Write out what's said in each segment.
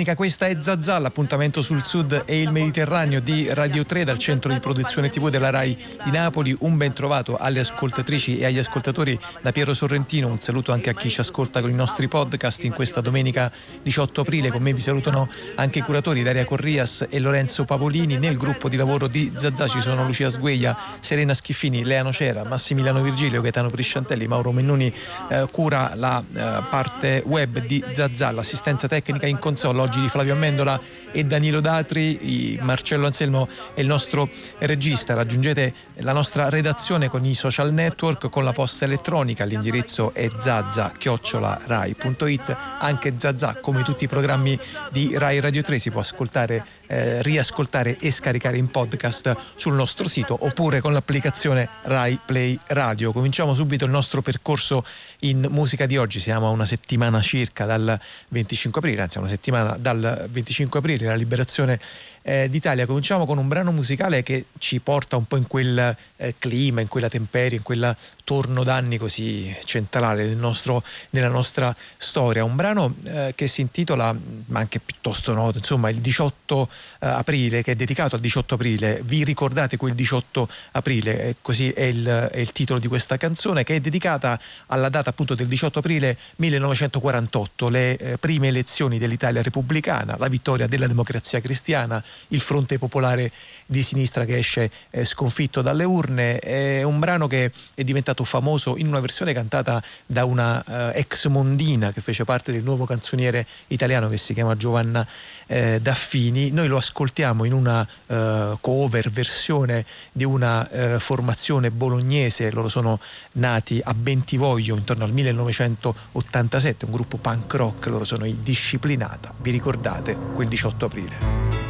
domenica, questa è Zazà, l'appuntamento sul sud e il Mediterraneo di Radio 3 dal centro di produzione TV della RAI di Napoli. Un ben trovato alle ascoltatrici e agli ascoltatori da Piero Sorrentino. Un saluto anche a chi ci ascolta con i nostri podcast in questa domenica 18 aprile. Con me vi salutano anche i curatori Daria Corrias e Lorenzo Pavolini. Nel gruppo di lavoro di Zazà ci sono Lucia Sgueglia, Serena Schiffini, Lea Nocera, Massimiliano Virgilio, Gaetano Prisciantelli, Mauro Mennuni eh, cura la eh, parte web di Zazà, l'assistenza tecnica in console oggi di Flavio Amendola e Danilo Datri, Marcello Anselmo è il nostro regista. Raggiungete la nostra redazione con i social network, con la posta elettronica, l'indirizzo è zazza-rai.it, anche Zazà come tutti i programmi di Rai Radio 3 si può ascoltare, eh, riascoltare e scaricare in podcast sul nostro sito oppure con l'applicazione Rai Play Radio. Cominciamo subito il nostro percorso in musica di oggi, siamo a una settimana circa dal 25 aprile, anzi una settimana dal 25 aprile, la liberazione eh, d'Italia. Cominciamo con un brano musicale che ci porta un po' in quel eh, clima, in quella temperia, in quel torno d'anni così centrale nel nostro, nella nostra storia. Un brano eh, che si intitola, ma anche piuttosto noto, insomma, il 18 eh, aprile, che è dedicato al 18 aprile. Vi ricordate quel 18 aprile? così è il, è il titolo di questa canzone, che è dedicata alla data appunto del 18 aprile 1948, le eh, prime elezioni dell'Italia repubblicana, la vittoria della democrazia cristiana, il fronte popolare di sinistra che esce eh, sconfitto dalle urne. È un brano che è diventato famoso in una versione cantata da una eh, ex mondina che fece parte del nuovo canzoniere italiano che si chiama Giovanna eh, Daffini. Noi lo ascoltiamo in una eh, cover versione di una eh, formazione bolognese, loro sono nati a Bentivoglio intorno al 1987, un gruppo punk rock, loro sono i Disciplinata. Vi ricordate quel 18 aprile?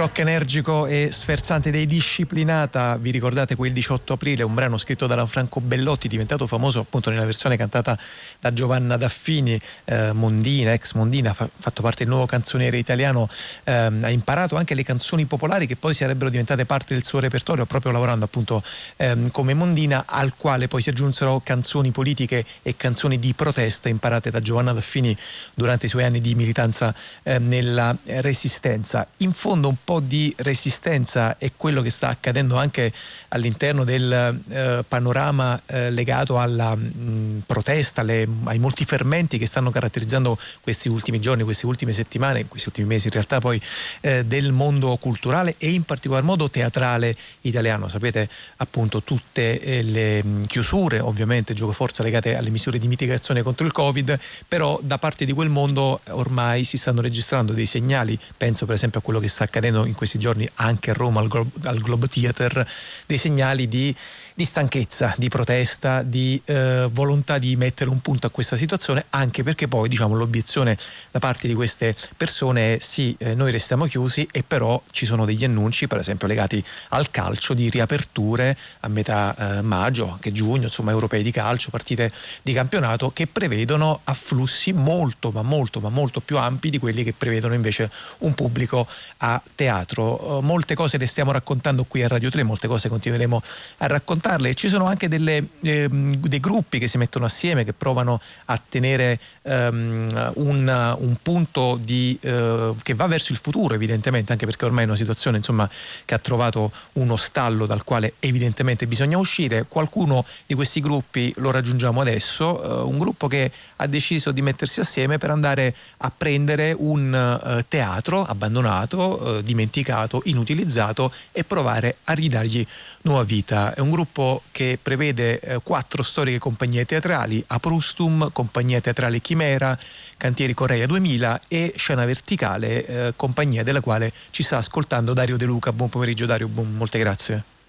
rock energico e sferzante dei Disciplinata, vi ricordate quel 18 aprile, un brano scritto da Franco Bellotti, diventato famoso appunto nella versione cantata da Giovanna Daffini, eh, Mondina, ex Mondina, ha fatto parte del nuovo canzoniere italiano, eh, ha imparato anche le canzoni popolari che poi sarebbero diventate parte del suo repertorio, proprio lavorando appunto eh, come Mondina, al quale poi si aggiunsero canzoni politiche e canzoni di protesta imparate da Giovanna Daffini durante i suoi anni di militanza ehm, nella Resistenza. In fondo un po' di resistenza è quello che sta accadendo anche all'interno del eh, panorama eh, legato alla mh, protesta, alle, ai molti fermenti che stanno caratterizzando questi ultimi giorni, queste ultime settimane, questi ultimi mesi in realtà poi eh, del mondo culturale e in particolar modo teatrale italiano. Sapete appunto tutte eh, le mh, chiusure, ovviamente gioco forza legate alle misure di mitigazione contro il Covid, però da parte di quel mondo ormai si stanno registrando dei segnali, penso per esempio a quello che sta accadendo in questi giorni anche a Roma al, Glo- al Globe Theater, dei segnali di di stanchezza, di protesta, di eh, volontà di mettere un punto a questa situazione, anche perché poi diciamo, l'obiezione da parte di queste persone è sì, eh, noi restiamo chiusi e però ci sono degli annunci, per esempio legati al calcio, di riaperture a metà eh, maggio, anche giugno, insomma europei di calcio, partite di campionato che prevedono afflussi molto, ma molto, ma molto più ampi di quelli che prevedono invece un pubblico a teatro. Uh, molte cose le stiamo raccontando qui a Radio 3, molte cose continueremo a raccontare affrontarle. Ci sono anche delle, ehm, dei gruppi che si mettono assieme, che provano a tenere ehm, un, un, punto di, eh, che va verso il futuro, evidentemente, anche perché ormai è una situazione insomma, che ha trovato uno stallo dal quale evidentemente bisogna uscire. Qualcuno di questi gruppi lo raggiungiamo adesso, eh, un gruppo che ha deciso di mettersi assieme per andare a prendere un eh, teatro abbandonato, eh, dimenticato, inutilizzato e provare a ridargli nuova vita. È un gruppo gruppo che prevede eh, quattro storiche compagnie teatrali, Aprustum, Compagnia Teatrale Chimera, Cantieri Correia 2000 e Scena Verticale, eh, compagnia della quale ci sta ascoltando Dario De Luca. Buon pomeriggio Dario, buon, molte grazie.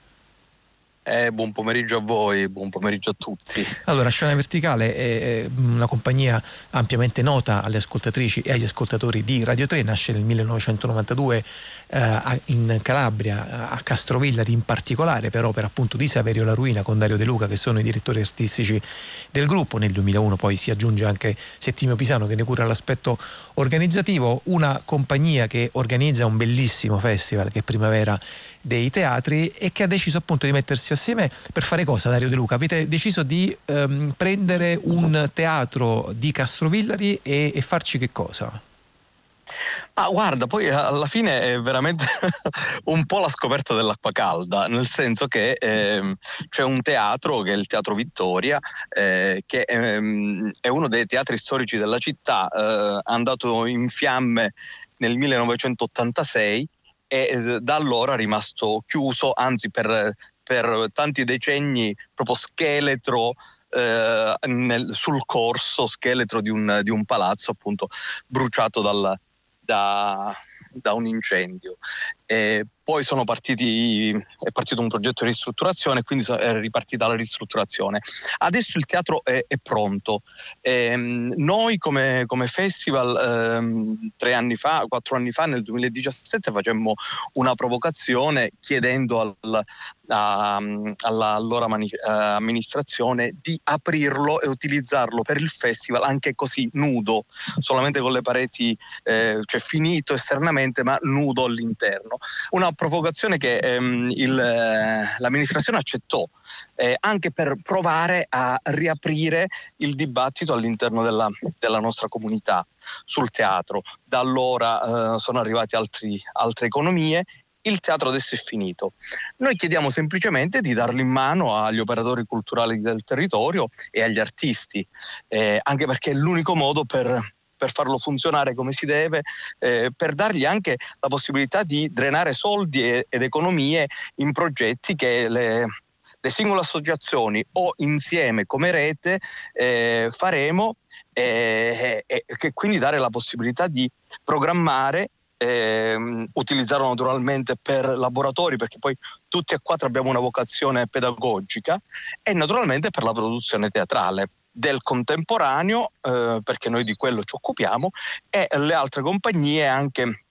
Eh, buon pomeriggio a voi, buon pomeriggio a tutti. Allora, Scena Verticale è una compagnia ampiamente nota alle ascoltatrici e agli ascoltatori di Radio 3, nasce nel 1992 eh, in Calabria, a Castrovillari in particolare, per opera appunto di Saverio La Ruina con Dario De Luca che sono i direttori artistici del gruppo. Nel 2001 poi si aggiunge anche Settimio Pisano che ne cura l'aspetto organizzativo, una compagnia che organizza un bellissimo festival che è Primavera dei teatri e che ha deciso appunto di mettersi assieme per fare cosa Dario De Luca? Avete deciso di ehm, prendere un teatro di Castrovillari e, e farci che cosa? Ah, guarda, poi alla fine è veramente un po' la scoperta dell'acqua calda, nel senso che eh, c'è un teatro che è il Teatro Vittoria, eh, che ehm, è uno dei teatri storici della città, eh, andato in fiamme nel 1986 e eh, da allora è rimasto chiuso, anzi per, per tanti decenni proprio scheletro eh, nel, sul corso, scheletro di un, di un palazzo appunto bruciato dal, da, da un incendio. E poi partiti, è partito un progetto di ristrutturazione quindi è ripartita la ristrutturazione. Adesso il teatro è, è pronto. E, ehm, noi come, come festival ehm, tre anni fa, quattro anni fa, nel 2017 facemmo una provocazione chiedendo al, a, all'allora mani, uh, amministrazione di aprirlo e utilizzarlo per il festival anche così nudo, solamente con le pareti, eh, cioè finito esternamente ma nudo all'interno. Una provocazione che ehm, il, eh, l'amministrazione accettò eh, anche per provare a riaprire il dibattito all'interno della, della nostra comunità sul teatro. Da allora eh, sono arrivate altre economie il teatro adesso è finito. Noi chiediamo semplicemente di darlo in mano agli operatori culturali del territorio e agli artisti, eh, anche perché è l'unico modo per per farlo funzionare come si deve, eh, per dargli anche la possibilità di drenare soldi e, ed economie in progetti che le, le singole associazioni o insieme come rete eh, faremo e eh, che quindi dare la possibilità di programmare eh, utilizzarlo naturalmente per laboratori perché poi tutti e quattro abbiamo una vocazione pedagogica e naturalmente per la produzione teatrale del contemporaneo, eh, perché noi di quello ci occupiamo, e le altre compagnie anche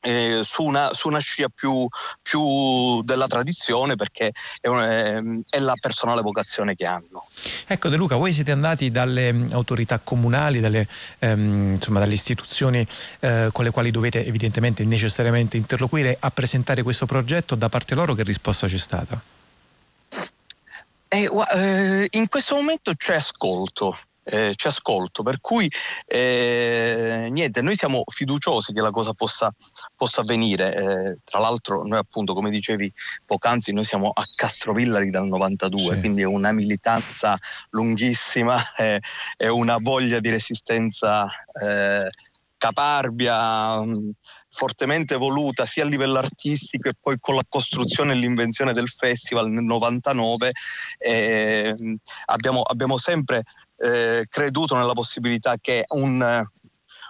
eh, su, una, su, una, scia più, più, della tradizione perché è, un, è, la personale vocazione che hanno. Ecco De Luca, voi siete andati dalle mm, autorità comunali, dalle, ehm, insomma, dalle istituzioni eh, con le quali dovete evidentemente necessariamente interloquire a presentare questo progetto, da parte loro che risposta c'è stata? Eh, eh, in questo momento c'è ascolto, eh, ci ascolto, per cui eh, niente, noi siamo fiduciosi che la cosa possa, possa avvenire. Eh, tra l'altro noi appunto, come dicevi poc'anzi, noi siamo a Castrovillari dal 92, sì. quindi è una militanza lunghissima, è una voglia di resistenza eh, caparbia, mh, fortemente voluta sia a livello artistico e poi con la costruzione e l'invenzione del festival nel 99 eh, abbiamo, abbiamo, sempre eh, creduto nella possibilità che un,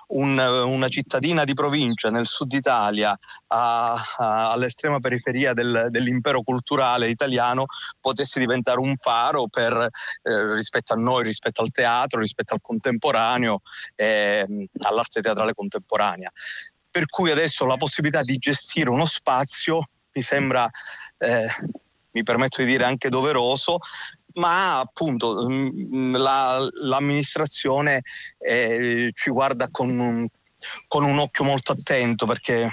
un, una cittadina di provincia nel sud Italia a, a, all'estrema periferia del, dell'impero culturale italiano potesse diventare un faro per, eh, rispetto a noi, rispetto al teatro, rispetto al contemporaneo, eh, all'arte teatrale contemporanea. Per cui adesso la possibilità di gestire uno spazio mi sembra, eh, mi permetto di dire anche doveroso, ma appunto mm, la, l'amministrazione eh, ci guarda con un, con un occhio molto attento perché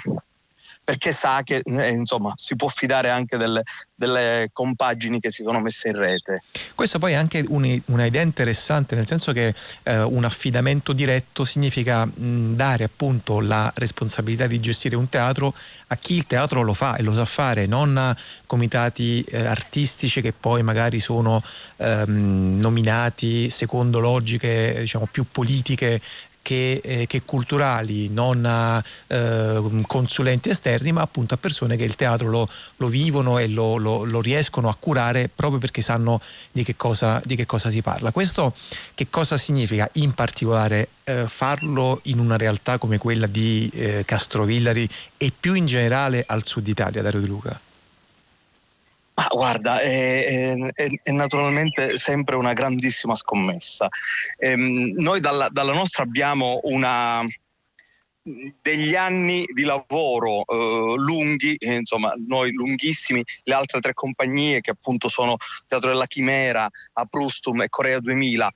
perché sa che eh, insomma, si può fidare anche delle, delle, compagini che si sono messe in rete. Questo poi è anche un, una idea interessante, nel senso che eh, un affidamento diretto significa mh, dare appunto la responsabilità di gestire un teatro a chi il teatro lo fa e lo sa fare, non a comitati eh, artistici che poi magari sono ehm, nominati secondo logiche diciamo, più politiche che, eh, che culturali, non a eh, consulenti esterni, ma appunto a persone che il teatro lo, lo vivono e lo, lo, lo, riescono a curare proprio perché sanno di che cosa, di che cosa si parla. Questo che cosa significa in particolare eh, farlo in una realtà come quella di eh, Castrovillari e più in generale al sud Italia, Dario De Luca? Ma guarda, è, è, è, naturalmente sempre una grandissima scommessa. Ehm, noi dalla, dalla, nostra abbiamo una, degli anni di lavoro eh, lunghi, eh, insomma noi lunghissimi, le altre tre compagnie che appunto sono Teatro della Chimera, Aprustum e Corea 2000,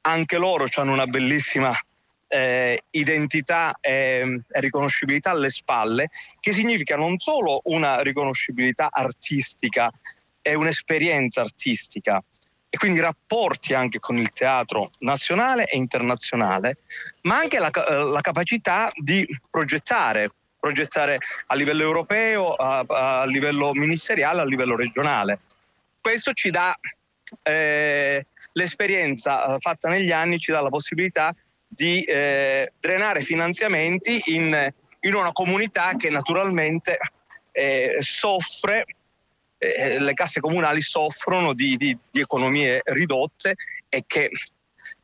anche loro hanno una bellissima eh, identità e, riconoscibilità alle spalle, che significa non solo una riconoscibilità artistica e un'esperienza artistica, e quindi rapporti anche con il teatro nazionale e internazionale, ma anche la, la capacità di progettare, progettare a livello europeo, a, a, livello ministeriale, a livello regionale. Questo ci dà eh, l'esperienza eh, fatta negli anni, ci dà la possibilità di eh, drenare finanziamenti in, in, una comunità che naturalmente eh, soffre, eh, le casse comunali soffrono di, di, di economie ridotte e che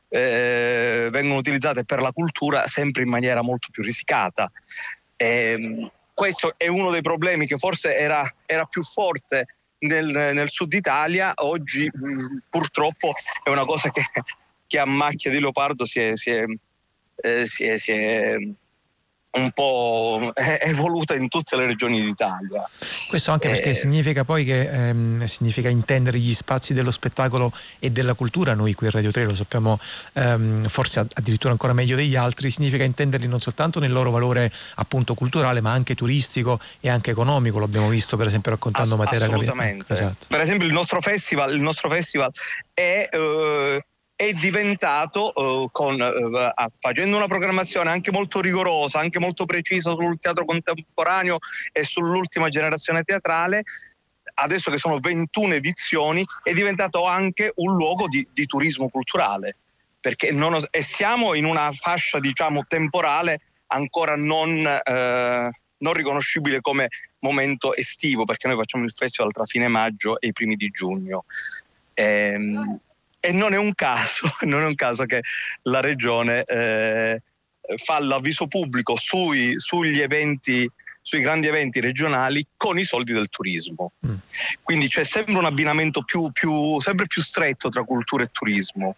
eh, vengono utilizzate per la cultura sempre in maniera molto più risicata. Ehm, questo è uno dei problemi che forse era, era più forte nel, nel, sud Italia, oggi mh, purtroppo è una cosa che che a macchia di leopardo si è, si è, eh, si è, si è un po' evoluta in tutte le regioni d'Italia. Questo anche perché eh, significa poi che ehm, significa intendere gli spazi dello spettacolo e della cultura, noi qui a Radio 3 lo sappiamo ehm, forse addirittura ancora meglio degli altri, significa intenderli non soltanto nel loro valore appunto culturale ma anche turistico e anche economico, l'abbiamo visto per esempio raccontando Ass- Matera Assolutamente. Esatto. Per esempio il nostro festival, il nostro festival è... Eh, è diventato, uh, con, uh, facendo una programmazione anche molto rigorosa, anche molto precisa sul teatro contemporaneo e sull'ultima generazione teatrale, adesso che sono 21 edizioni, è diventato anche un luogo di, di turismo culturale, perché non, e siamo in una fascia diciamo, temporale ancora non, eh, non, riconoscibile come momento estivo, perché noi facciamo il festival tra fine maggio e i primi di giugno. Ehm, e non è un caso, non è un caso che la regione eh, fa l'avviso pubblico sui, sugli eventi sui grandi eventi regionali con i soldi del turismo. Mm. Quindi c'è sempre un abbinamento più, più, sempre più stretto tra cultura e turismo.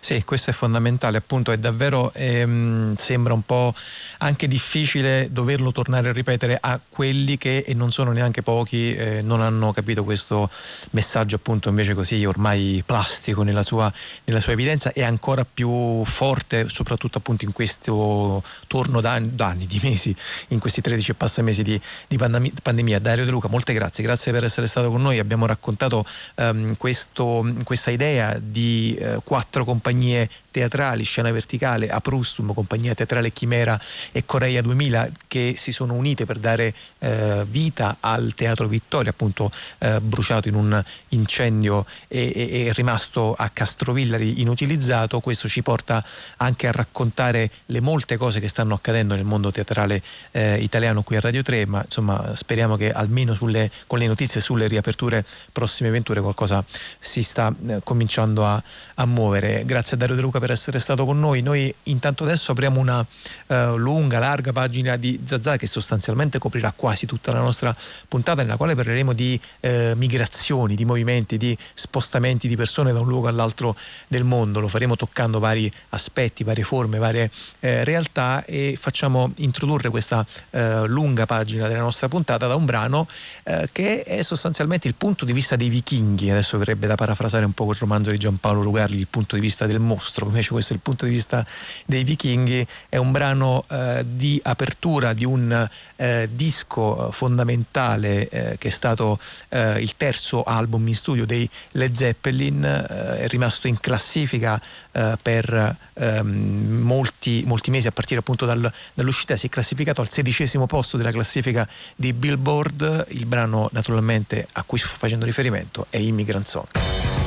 Sì, questo è fondamentale, appunto è davvero, ehm, sembra un po' anche difficile doverlo tornare a ripetere a quelli che, e non sono neanche pochi, eh, non hanno capito questo messaggio appunto invece così ormai plastico nella sua, nella sua evidenza e ancora più forte, soprattutto appunto in questo torno d'anni, d'anni di mesi, in questi 13 e passa mesi di, di pandemia. Dario De Luca, molte grazie, grazie per essere stato con noi, abbiamo raccontato ehm, questo, questa idea di eh, quattro compagnie teatrali, Scena Verticale, Aprustum, Compagnia Teatrale Chimera e Coreia 2000 che si sono unite per dare eh, vita al Teatro Vittoria, appunto eh, bruciato in un incendio e, e, e, rimasto a Castrovillari inutilizzato. Questo ci porta anche a raccontare le molte cose che stanno accadendo nel mondo teatrale eh, italiano qui a Radio 3, ma insomma speriamo che almeno sulle, con le notizie sulle riaperture prossime avventure qualcosa si sta eh, cominciando a, a muovere. Grazie a Dario De Luca per essere stato con noi. Noi intanto adesso apriamo una eh, lunga, larga pagina di Zazà che sostanzialmente coprirà quasi tutta la nostra puntata nella quale parleremo di eh, migrazioni, di movimenti, di spostamenti di persone da un luogo all'altro del mondo. Lo faremo toccando vari aspetti, varie forme, varie eh, realtà e facciamo introdurre questa eh, lunga pagina della nostra puntata da un brano eh, che è sostanzialmente il punto di vista dei vichinghi. Adesso verrebbe da parafrasare un po' quel romanzo di Giampaolo Rugarli, il punto di vista del mostro, invece questo è il punto di vista dei vichinghi, è un brano eh, di apertura di un eh, disco fondamentale eh, che è stato eh, il terzo album in studio dei Led Zeppelin, eh, è rimasto in classifica eh, per ehm, molti, molti, mesi a partire appunto dal, dall'uscita, si è classificato al sedicesimo posto della classifica di Billboard, il brano naturalmente a cui sto facendo riferimento è Immigrant Song.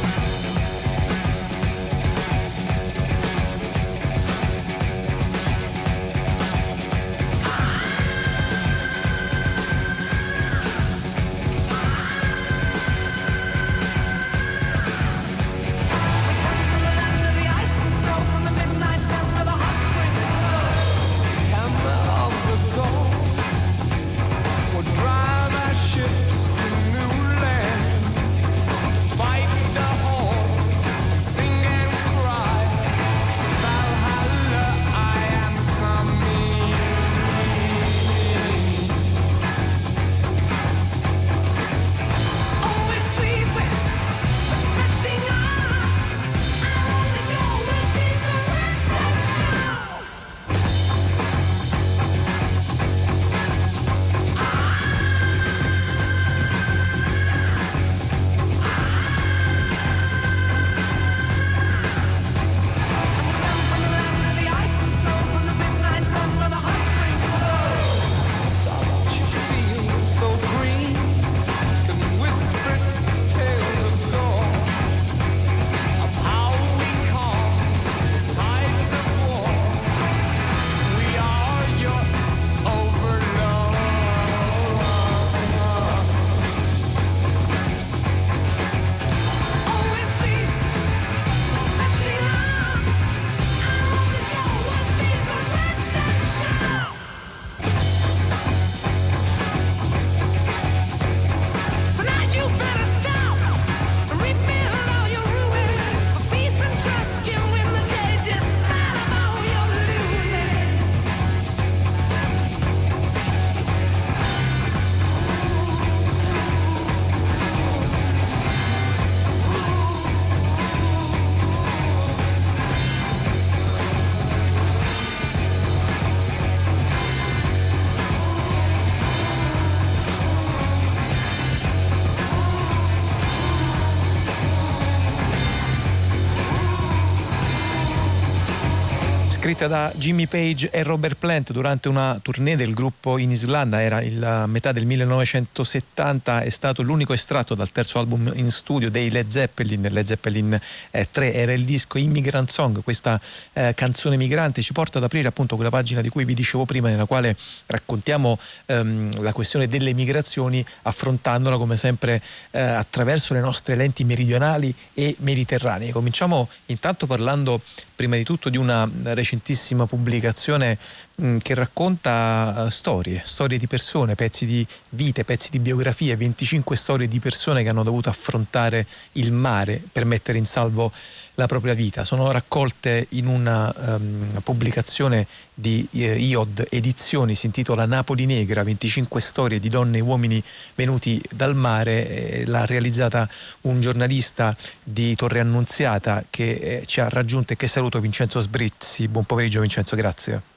Scritta da Jimmy Page e Robert Plant durante una tournée del gruppo in Islanda, era il metà del 1970, è stato l'unico estratto dal terzo album in studio dei Led Zeppelin, Led Zeppelin eh, 3, era il disco Immigrant Song, questa eh, canzone migrante ci porta ad aprire appunto quella pagina di cui vi dicevo prima, nella quale raccontiamo ehm, la questione delle migrazioni, affrontandola come sempre eh, attraverso le nostre lenti meridionali e mediterranee. Cominciamo intanto parlando prima di tutto di una recentissima pubblicazione mh, che racconta uh, storie, storie di persone, pezzi di vite, pezzi di biografie, 25 storie di persone che hanno dovuto affrontare il mare per mettere in salvo la propria vita. Sono raccolte in una um, pubblicazione di eh, IOD Edizioni, si intitola Napoli Negra, 25 storie di donne e uomini venuti dal mare, eh, l'ha realizzata un giornalista di Torre Annunziata che eh, ci ha raggiunto e che saluto Vincenzo Sbrizzi. Buon pomeriggio Vincenzo, grazie.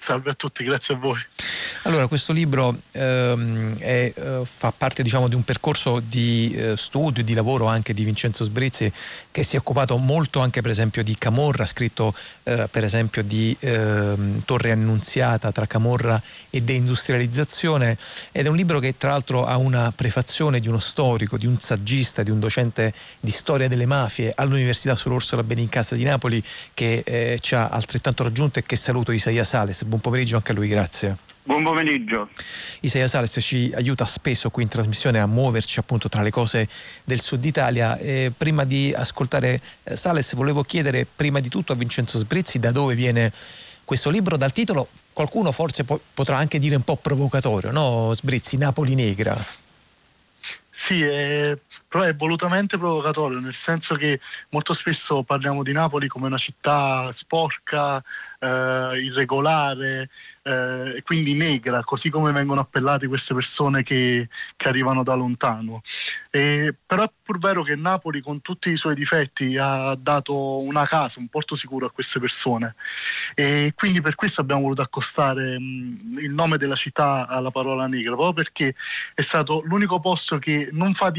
Salve a tutti, grazie a voi. Allora, questo libro ehm, è, eh, fa parte diciamo, di un percorso di eh, studio, di lavoro anche di Vincenzo Sbrizzi che si è occupato molto anche per esempio di Camorra, scritto eh, per esempio di ehm, Torre Annunziata tra Camorra e deindustrializzazione ed è un libro che tra l'altro ha una prefazione di uno storico, di un saggista, di un docente di storia delle mafie all'Università Sull'Orsola Benincasa di Napoli che eh, ci ha altrettanto raggiunto e che saluto Isaia Sales. Buon pomeriggio anche a lui, grazie. Buon pomeriggio. Isaia Sales ci aiuta spesso qui in trasmissione a muoverci appunto tra le cose del sud Italia. Eh, prima di ascoltare eh, Sales volevo chiedere prima di tutto a Vincenzo Sbrizzi da dove viene questo libro dal titolo, qualcuno forse po- potrà anche dire un po' provocatorio, no? Sbrizzi, Napoli Negra. Sì, è, però è volutamente provocatorio, nel senso che molto spesso parliamo di Napoli come una città sporca, eh, irregolare, eh, quindi negra, così come vengono appellate queste persone che, che arrivano da lontano. E, però è pur vero che Napoli, con tutti i suoi difetti, ha dato una casa, un porto sicuro a queste persone. E quindi per questo abbiamo voluto accostare mh, il nome della città alla parola negra, proprio perché è stato l'unico posto che non fa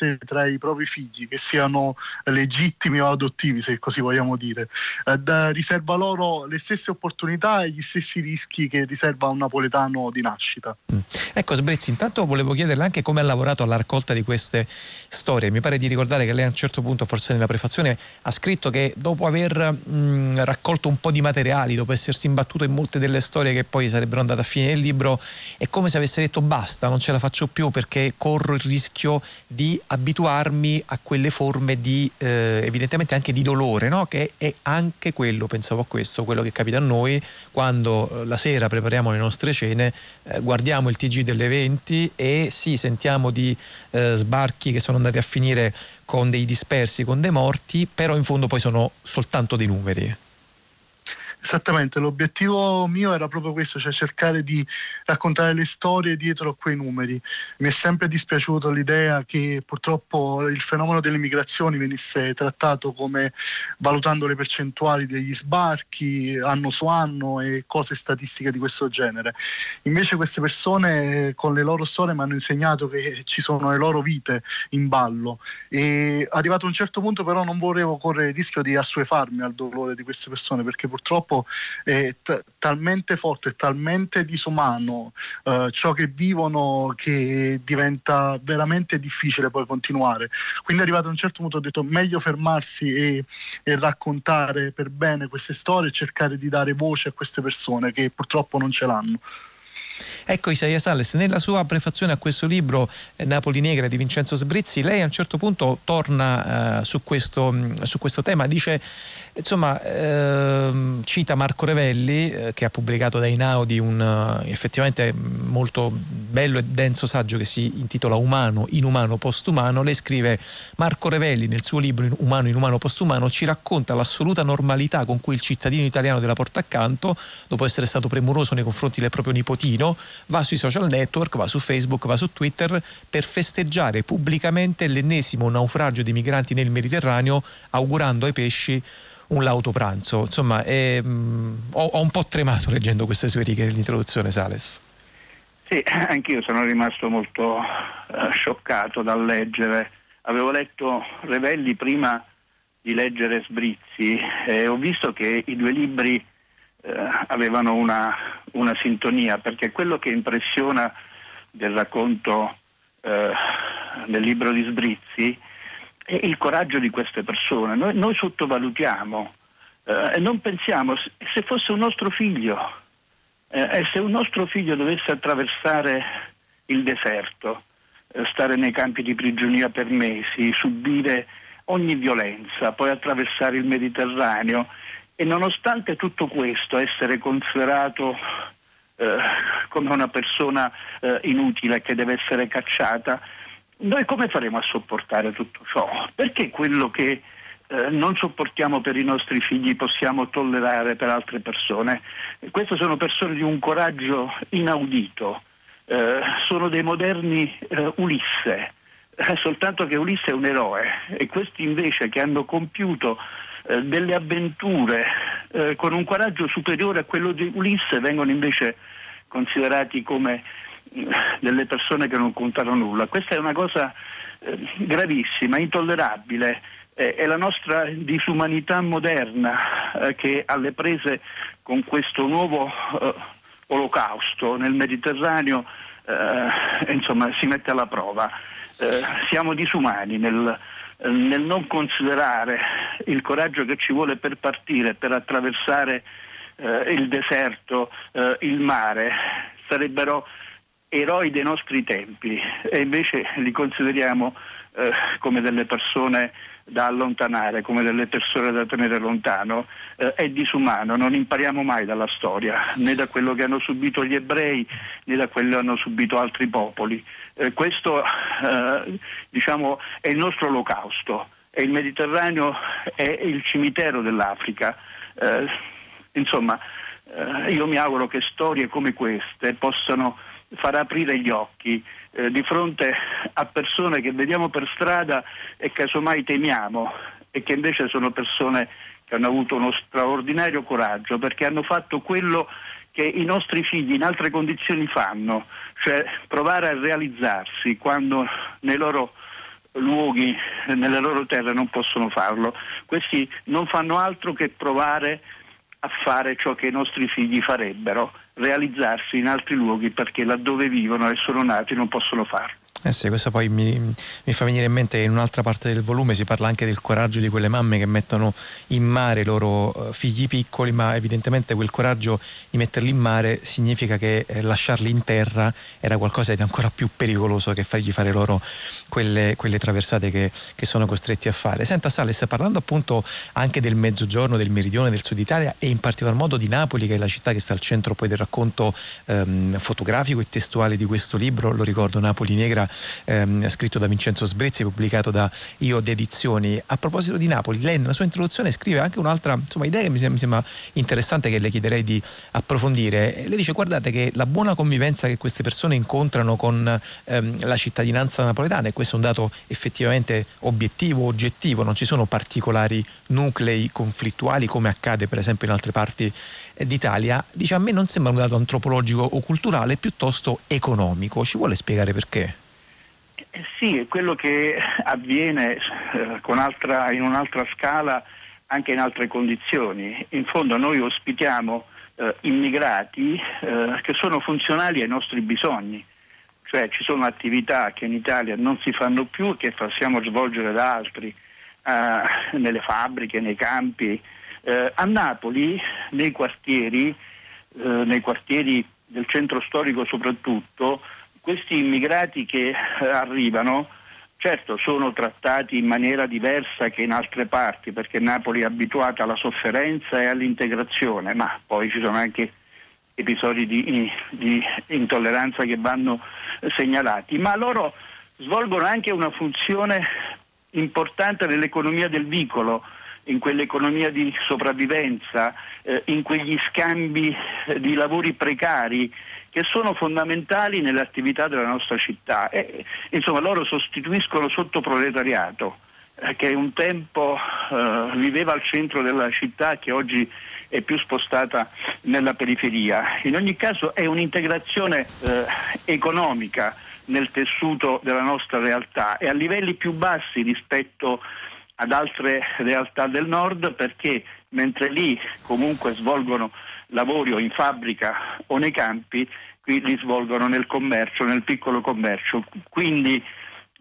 differenze tra i propri figli, che siano legittimi o adottivi, se così vogliamo dire. Eh, riserva loro le stesse opportunità e gli stessi rischi che riserva un napoletano di nascita. Mm. Ecco Sbrezzi, intanto volevo chiederle anche come ha lavorato alla raccolta di queste storie. Mi pare di ricordare che lei a un certo punto, forse nella prefazione, ha scritto che dopo aver mh, mm, raccolto un po' di materiali, dopo essersi imbattuto in molte delle storie che poi sarebbero andate a finire nel libro, è come se avesse detto basta, non ce la faccio più perché corro il rischio di abituarmi a quelle forme di, eh, evidentemente anche di dolore, no? che è anche quello, pensavo a questo, quello che capita a noi quando eh, la sera prepariamo le nostre cene, eh, guardiamo il TG delle 20 e sì, sentiamo di eh, sbarchi che sono andati a finire con dei dispersi, con dei morti, però in fondo poi sono soltanto dei numeri. Esattamente, l'obiettivo mio era proprio questo, cioè cercare di raccontare le storie dietro a quei numeri. Mi è sempre dispiaciuto l'idea che purtroppo il fenomeno delle migrazioni venisse trattato come valutando le percentuali degli sbarchi anno su anno e cose statistiche di questo genere. Invece queste persone con le loro storie mi hanno insegnato che ci sono le loro vite in ballo e arrivato a un certo punto però non volevo correre il rischio di assuefarmi al dolore di queste persone perché purtroppo purtroppo è t- talmente forte, talmente disumano eh, ciò che vivono che diventa veramente difficile poi continuare. Quindi arrivato a un certo punto ho detto meglio fermarsi e, e raccontare per bene queste storie e cercare di dare voce a queste persone che purtroppo non ce l'hanno. Ecco Isaia Salles, nella sua prefazione a questo libro eh, Napoli Negra di Vincenzo Sbrizzi, lei a un certo punto torna eh, su, questo, mm, su, questo, tema, dice, insomma, eh, cita Marco Revelli eh, che ha pubblicato da Inaudi un uh, effettivamente molto bello e denso saggio che si intitola Umano, Inumano, Postumano. Lei scrive Marco Revelli nel suo libro Umano, Inumano, Postumano ci racconta l'assoluta normalità con cui il cittadino italiano della porta accanto, dopo essere stato premuroso nei confronti del proprio nipotino, va sui social network, va su Facebook, va su Twitter per festeggiare pubblicamente l'ennesimo naufragio di migranti nel Mediterraneo, augurando ai pesci un lauto pranzo. Insomma, è, mh, mm, ho, ho, un po' tremato leggendo queste sue righe nell'introduzione, Sales. Sì, anch'io sono rimasto molto uh, scioccato dal leggere. Avevo letto Revelli prima di leggere Sbrizzi e ho visto che i due libri eh, avevano una, una, sintonia, perché quello che impressiona del racconto eh, del libro di Sbrizzi è il coraggio di queste persone. Noi, noi sottovalutiamo eh, e non pensiamo se fosse un nostro figlio eh, e se un nostro figlio dovesse attraversare il deserto, eh, stare nei campi di prigionia per mesi, subire ogni violenza, poi attraversare il Mediterraneo e nonostante tutto questo essere considerato eh, come una persona eh, inutile che deve essere cacciata, noi come faremo a sopportare tutto ciò? Perché quello che eh, non sopportiamo per i nostri figli possiamo tollerare per altre persone. Queste sono persone di un coraggio inaudito, eh, sono dei moderni eh, Ulisse, eh, soltanto che Ulisse è un eroe e questi invece che hanno compiuto eh, delle avventure eh, con un coraggio superiore a quello di Ulisse vengono invece considerati come delle persone che non contano nulla. Questa è una cosa gravissima, intollerabile è la nostra disumanità moderna eh, che alle prese con questo nuovo eh, olocausto nel Mediterraneo eh, insomma, si mette alla prova. Eh, siamo disumani nel, nel, non considerare il coraggio che ci vuole per partire, per attraversare eh, il deserto, eh, il mare. Sarebbero eroi dei nostri tempi e invece li consideriamo come delle persone da allontanare, come delle persone da tenere lontano, eh, è disumano, non impariamo mai dalla storia, né da quello che hanno subito gli ebrei, né da quello che hanno subito altri popoli. Eh, questo eh, diciamo, è il nostro olocausto e il Mediterraneo è il cimitero dell'Africa. Eh, insomma, eh, io mi auguro che storie come queste possano far aprire gli occhi eh, di fronte a persone che vediamo per strada e casomai temiamo e che invece sono persone che hanno avuto uno straordinario coraggio perché hanno fatto quello che i nostri figli in altre condizioni fanno, cioè provare a realizzarsi quando nei loro luoghi, nelle loro terre non possono farlo. Questi non fanno altro che provare a fare ciò che i nostri figli farebbero realizzarsi in altri luoghi perché laddove vivono e sono nati non possono farlo. Eh sì, questo poi mi, mi, fa venire in mente in un'altra parte del volume si parla anche del coraggio di quelle mamme che mettono in mare i loro eh, figli piccoli, ma evidentemente quel coraggio di metterli in mare significa che eh, lasciarli in terra era qualcosa di ancora più pericoloso che fargli fare loro quelle, quelle traversate che, che, sono costretti a fare. Senta Sales, parlando appunto anche del mezzogiorno, del meridione, del sud Italia e in particolar modo di Napoli, che è la città che sta al centro poi del racconto ehm, fotografico e testuale di questo libro, lo ricordo Napoli Negra ehm, scritto da Vincenzo Sbrezzi, pubblicato da Io di Edizioni. A proposito di Napoli, lei nella sua introduzione scrive anche un'altra insomma, idea che mi sembra, mi sembra interessante che le chiederei di approfondire. Lei dice guardate che la buona convivenza che queste persone incontrano con ehm, la cittadinanza napoletana, e questo è un dato effettivamente obiettivo, oggettivo, non ci sono particolari nuclei conflittuali come accade per esempio in altre parti eh, d'Italia, dice a me non sembra un dato antropologico o culturale, piuttosto economico. Ci vuole spiegare perché? Eh, sì, è quello che avviene eh, altra, in un'altra scala anche in altre condizioni. In fondo noi ospitiamo eh, immigrati eh, che sono funzionali ai nostri bisogni, cioè ci sono attività che in Italia non si fanno più e che possiamo svolgere da altri, eh, nelle fabbriche, nei campi. A Napoli, nei quartieri, nei quartieri del centro storico soprattutto, questi immigrati che eh, arrivano certo sono trattati in maniera diversa che in altre parti perché Napoli è abituata alla sofferenza e all'integrazione, ma poi ci sono anche episodi di, di intolleranza che vanno segnalati, ma loro svolgono anche una funzione importante nell'economia del vicolo, in quell'economia di sopravvivenza, eh, in quegli scambi eh, di lavori precari che sono fondamentali nelle attività della nostra città. E, insomma, loro sostituiscono sottoproletariato eh, che un tempo eh, viveva al centro della città che oggi è più spostata nella periferia. In ogni caso è un'integrazione eh, economica nel tessuto della nostra realtà e a livelli più bassi rispetto ad altre realtà del nord perché mentre lì comunque svolgono lavori o in fabbrica o nei campi, qui li svolgono nel commercio, nel piccolo commercio. Quindi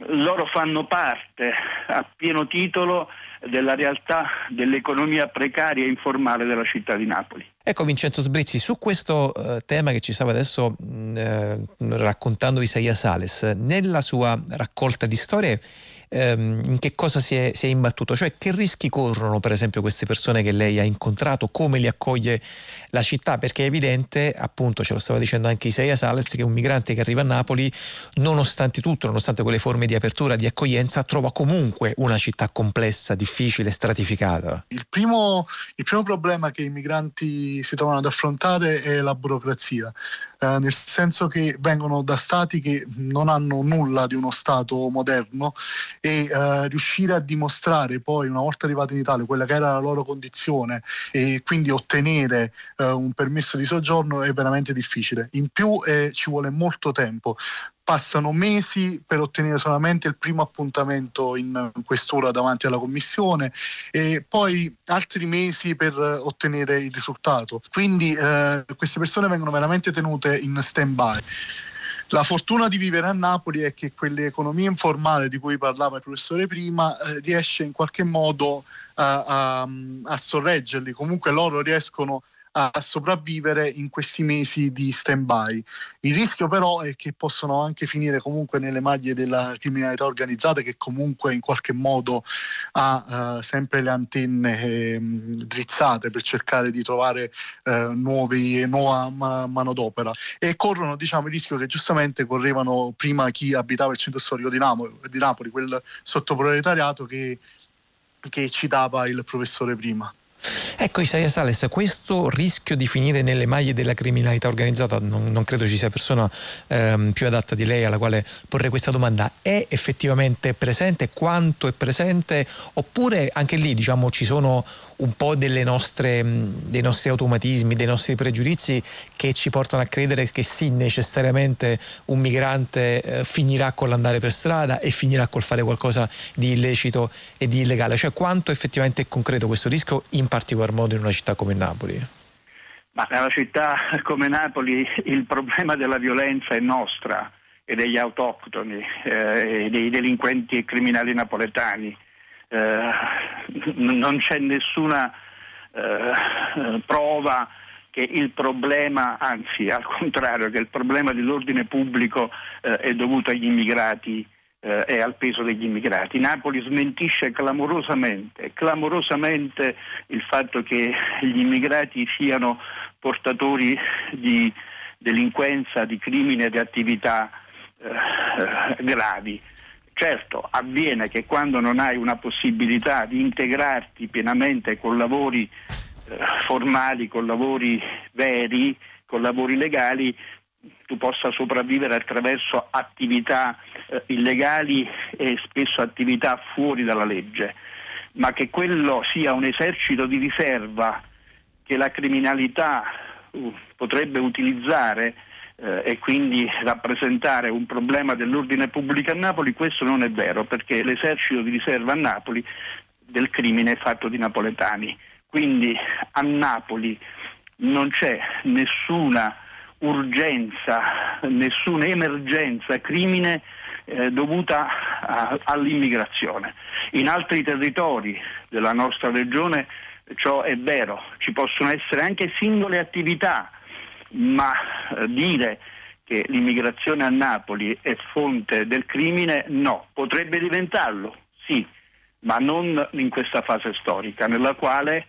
loro fanno parte a pieno titolo della realtà dell'economia precaria e informale della città di Napoli. Ecco Vincenzo Sbrizzi, su questo eh, tema che ci stava adesso mh, eh, raccontando Isaia Sales, nella sua raccolta di storie ehm, in che cosa si è, si è, imbattuto, cioè che rischi corrono per esempio queste persone che lei ha incontrato, come li accoglie la città, perché è evidente, appunto ce lo stava dicendo anche Isaia Sales, che un migrante che arriva a Napoli, nonostante tutto, nonostante quelle forme di apertura, di accoglienza, trova comunque una città complessa, difficile, stratificata? Il primo, il primo problema che i migranti si trovano ad affrontare è la burocrazia. Eh, nel senso che vengono da stati che non hanno nulla di uno Stato moderno e eh, riuscire a dimostrare poi una volta arrivati in Italia quella che era la loro condizione e quindi ottenere eh, un permesso di soggiorno è veramente difficile. In più eh, ci vuole molto tempo passano mesi per ottenere solamente il primo appuntamento in questura davanti alla commissione e poi altri mesi per ottenere il risultato. Quindi eh, queste persone vengono veramente tenute in stand by. La fortuna di vivere a Napoli è che quell'economia informale di cui parlava il professore prima eh, riesce in qualche modo a, a, a sorreggerli, comunque loro riescono a a sopravvivere in questi mesi di stand-by. Il rischio però è che possono anche finire comunque nelle maglie della criminalità organizzata che comunque in qualche modo ha uh, sempre le antenne eh, drizzate per cercare di trovare uh, nuovi, nuova ma- manodopera e corrono diciamo, il rischio che giustamente correvano prima chi abitava il centro storico di, Namo- di Napoli, quel sottoproletariato che, che citava il professore prima. Ecco Isaia Sales, questo rischio di finire nelle maglie della criminalità organizzata, non, non credo ci sia persona ehm, più adatta di lei alla quale porre questa domanda, è effettivamente presente? Quanto è presente? Oppure anche lì diciamo, ci sono un po' nostre, dei nostri automatismi, dei nostri pregiudizi che ci portano a credere che sì, necessariamente un migrante eh, finirà con l'andare per strada e finirà col fare qualcosa di illecito e di illegale. Cioè quanto effettivamente è concreto questo rischio, in particolar modo in una città come Napoli? Ma nella città come Napoli il problema della violenza è nostra e degli autoctoni, eh, dei delinquenti e criminali napoletani eh, non c'è nessuna eh, prova che il problema, anzi al contrario, che il problema dell'ordine pubblico eh, è dovuto agli immigrati eh, e al peso degli immigrati. Napoli smentisce clamorosamente, clamorosamente il fatto che gli immigrati siano portatori di delinquenza, di crimine di attività eh, gravi. Certo, avviene che quando non hai una possibilità di integrarti pienamente con lavori eh, formali, con lavori veri, con lavori legali, tu possa sopravvivere attraverso attività eh, illegali e spesso attività fuori dalla legge, ma che quello sia un esercito di riserva che la criminalità uh, potrebbe utilizzare eh, e quindi rappresentare un problema dell'ordine pubblico a Napoli, questo non è vero perché l'esercito di riserva a Napoli del crimine è fatto di napoletani. Quindi a Napoli non c'è nessuna urgenza, nessuna emergenza crimine eh, dovuta a, all'immigrazione. In altri territori della nostra regione ciò è vero, ci possono essere anche singole attività ma eh, dire che l'immigrazione a Napoli è fonte del crimine no, potrebbe diventarlo, sì, ma non in questa fase storica nella quale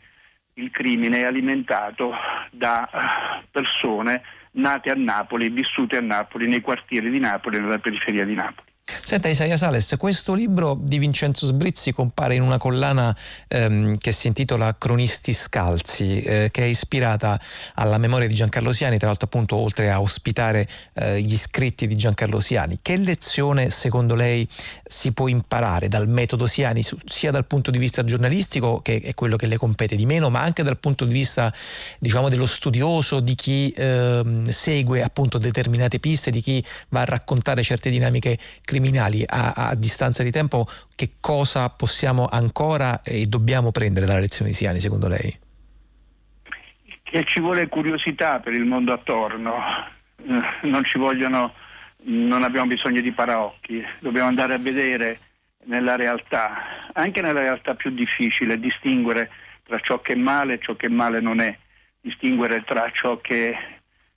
il crimine è alimentato da eh, persone nate a Napoli, vissute a Napoli, nei quartieri di Napoli nella periferia di Napoli. Senta Isaia Sales, questo libro di Vincenzo Sbrizzi compare in una collana ehm, che si intitola Cronisti Scalzi, eh, che è ispirata alla memoria di Giancarlo Siani, tra l'altro appunto oltre a ospitare eh, gli scritti di Giancarlo Siani. Che lezione secondo lei si può imparare dal metodo Siani, sia dal punto di vista giornalistico, che è quello che le compete di meno, ma anche dal punto di vista diciamo dello studioso, di chi ehm, segue appunto determinate piste, di chi va a raccontare certe dinamiche criminali? Criminali a, a, distanza di tempo, che cosa possiamo ancora e dobbiamo prendere dalla lezione di Siani, secondo lei? Che ci vuole curiosità per il mondo attorno, eh, non ci vogliono, non abbiamo bisogno di paraocchi, dobbiamo andare a vedere nella realtà, anche nella realtà più difficile, distinguere tra ciò che è male e ciò che male non è, distinguere tra ciò che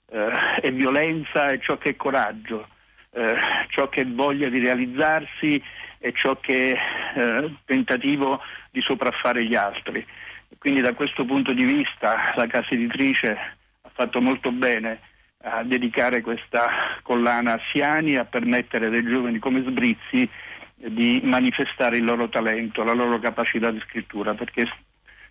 eh, è violenza e ciò che è coraggio, eh, ciò che voglia di realizzarsi e ciò che eh, tentativo di sopraffare gli altri. Quindi da questo punto di vista la casa editrice ha fatto molto bene a dedicare questa collana a Siani, a permettere dei giovani come Sbrizzi di manifestare il loro talento, la loro capacità di scrittura, perché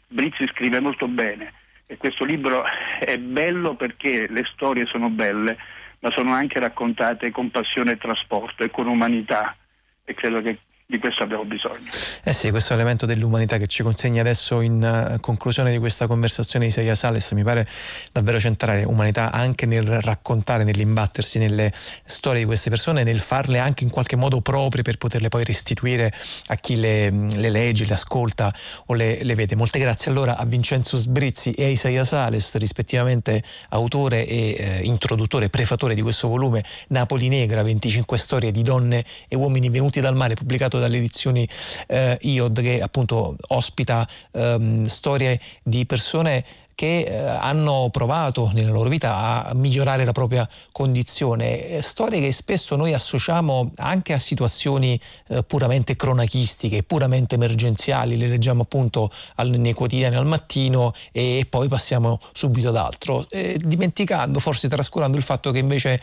Brizzi scrive molto bene e questo libro è bello perché le storie sono belle, ma sono anche raccontate con passione e trasporto e con umanità. E credo che di questo abbiamo bisogno. Eh sì, questo elemento dell'umanità che ci consegna adesso in uh, conclusione di questa conversazione Isaia Sales mi pare davvero centrale, umanità anche nel raccontare, nell'imbattersi nelle storie di queste persone, nel farle anche in qualche modo proprie per poterle poi restituire a chi le, le legge, le ascolta o le, le, vede. Molte grazie allora a Vincenzo Sbrizzi e a Isaia Sales, rispettivamente autore e eh, introduttore, prefatore di questo volume Napoli Negra, 25 storie di donne e uomini venuti dal mare, pubblicato dalle edizioni eh, IOD che appunto ospita ehm, storie di persone che eh, hanno provato nella loro vita a migliorare la propria condizione. Eh, storie che spesso noi associamo anche a situazioni eh, puramente cronachistiche, puramente emergenziali, le leggiamo appunto nei quotidiani al mattino e, poi passiamo subito ad altro, dimenticando, forse trascurando il fatto che invece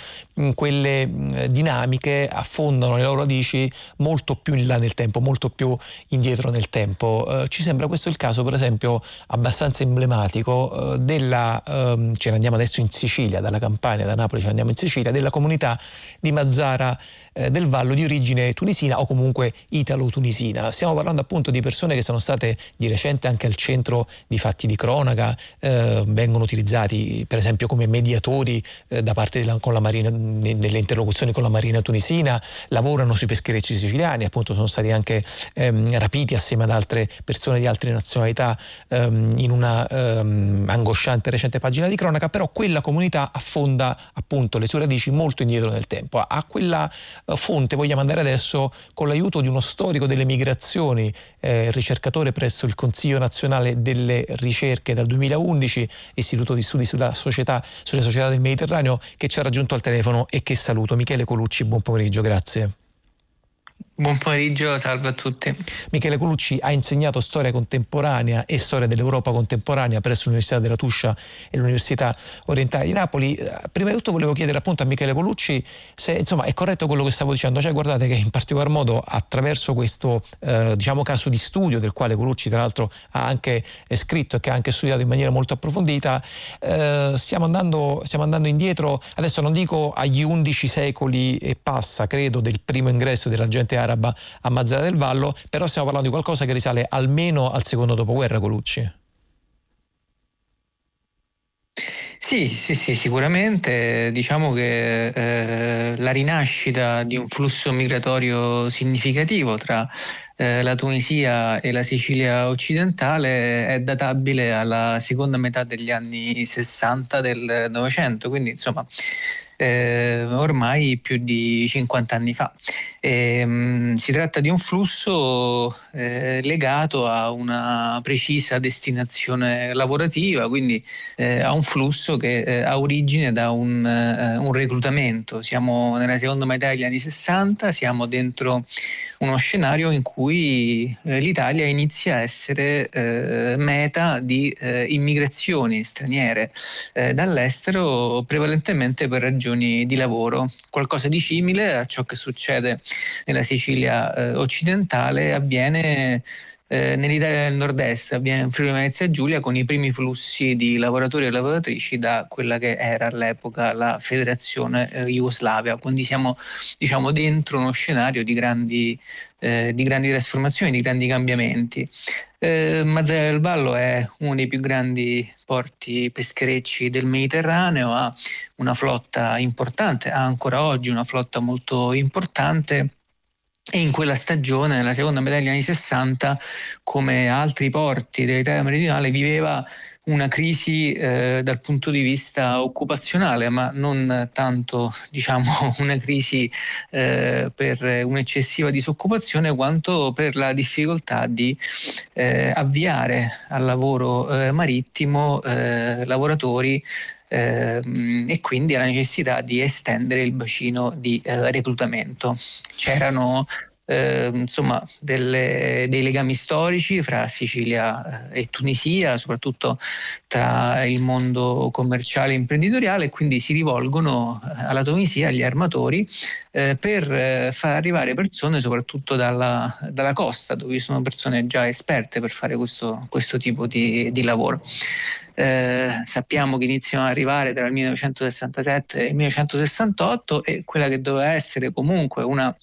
quelle dinamiche affondano le loro radici molto più in là nel tempo, molto più indietro nel tempo. Ci sembra questo il caso, per esempio, abbastanza emblematico eh, della, ehm, ce ne andiamo adesso in Sicilia, dalla Campania, da Napoli ce ne andiamo in Sicilia, della comunità di Mazzara eh, del Vallo di origine tunisina o comunque italo-tunisina. Stiamo parlando appunto di persone che sono state di recente anche al centro di fatti di cronaca, eh, vengono utilizzati per esempio come mediatori eh, da parte della, marina, nelle interlocuzioni con la marina tunisina, lavorano sui pescherecci siciliani, appunto sono stati anche ehm, rapiti assieme ad altre persone di altre nazionalità ehm, in una ehm, angosciante recente pagina di cronaca, però quella comunità affonda appunto le sue radici molto indietro nel tempo, a quella eh, fonte vogliamo andare adesso con l'aiuto di uno storico delle migrazioni, eh, ricercatore presso il Consiglio nazionale delle ricerche dal 2011, Istituto di Studi società, sulle società del Mediterraneo, che ci ha raggiunto al telefono e che saluto. Michele Colucci, buon pomeriggio, grazie. Buon pomeriggio, salve a tutti. Michele Colucci ha insegnato storia contemporanea e storia dell'Europa contemporanea presso l'Università della Tuscia e l'Università Orientale di Napoli. Eh, prima di tutto volevo chiedere appunto a Michele Colucci se insomma è corretto quello che stavo dicendo, cioè guardate che in particolar modo attraverso questo eh, diciamo caso di studio del quale Colucci tra l'altro ha anche scritto e che ha anche studiato in maniera molto approfondita, eh, stiamo, andando, stiamo andando indietro, adesso non dico agli undici secoli e passa, credo, del primo ingresso della gente araba araba a Mazzara del Vallo, però stiamo parlando di qualcosa che risale almeno al secondo dopoguerra, Colucci. Sì, sì, sì, sicuramente diciamo che eh, la rinascita di un flusso migratorio significativo tra eh, la Tunisia e la Sicilia occidentale è databile alla seconda metà degli anni 60 del Novecento, quindi insomma eh, ormai più di 50 anni fa. E, ehm, mh, si tratta di un flusso eh, legato a una precisa destinazione lavorativa, quindi eh, a un flusso che eh, ha origine da un, eh, un reclutamento. Siamo nella seconda metà degli anni 60, siamo dentro uno scenario in cui eh, l'Italia inizia a essere eh, meta di eh, immigrazioni straniere eh, dall'estero prevalentemente per ragioni di lavoro. Qualcosa di simile a ciò che succede nella Sicilia eh, occidentale avviene eh, nell'Italia del nord-est, avviene in Friuli Venezia Giulia con i primi flussi di lavoratori e lavoratrici da quella che era all'epoca la federazione eh, Jugoslavia, quindi siamo diciamo, dentro uno scenario di grandi, eh, di grandi trasformazioni, di grandi cambiamenti. Eh, Mazzara del Vallo è uno dei più grandi porti pescherecci del Mediterraneo, ha una flotta importante, ha ancora oggi una flotta molto importante e in quella stagione, nella seconda metà degli anni 60, come altri porti dell'Italia meridionale, viveva una crisi eh, dal punto di vista occupazionale, ma non tanto diciamo, una crisi eh, per un'eccessiva disoccupazione quanto per la difficoltà di eh, avviare al lavoro eh, marittimo eh, lavoratori ehm, e quindi la necessità di estendere il bacino di eh, reclutamento. C'erano eh, insomma, delle, dei legami storici fra Sicilia eh, e Tunisia, soprattutto tra il mondo commerciale e imprenditoriale, e quindi si rivolgono eh, alla Tunisia, agli armatori, eh, per eh, far arrivare persone soprattutto dalla, dalla, costa, dove sono persone già esperte per fare questo, questo tipo di, di lavoro. Eh, sappiamo che iniziano ad arrivare tra il 1967 e il 1968 e quella che doveva essere comunque una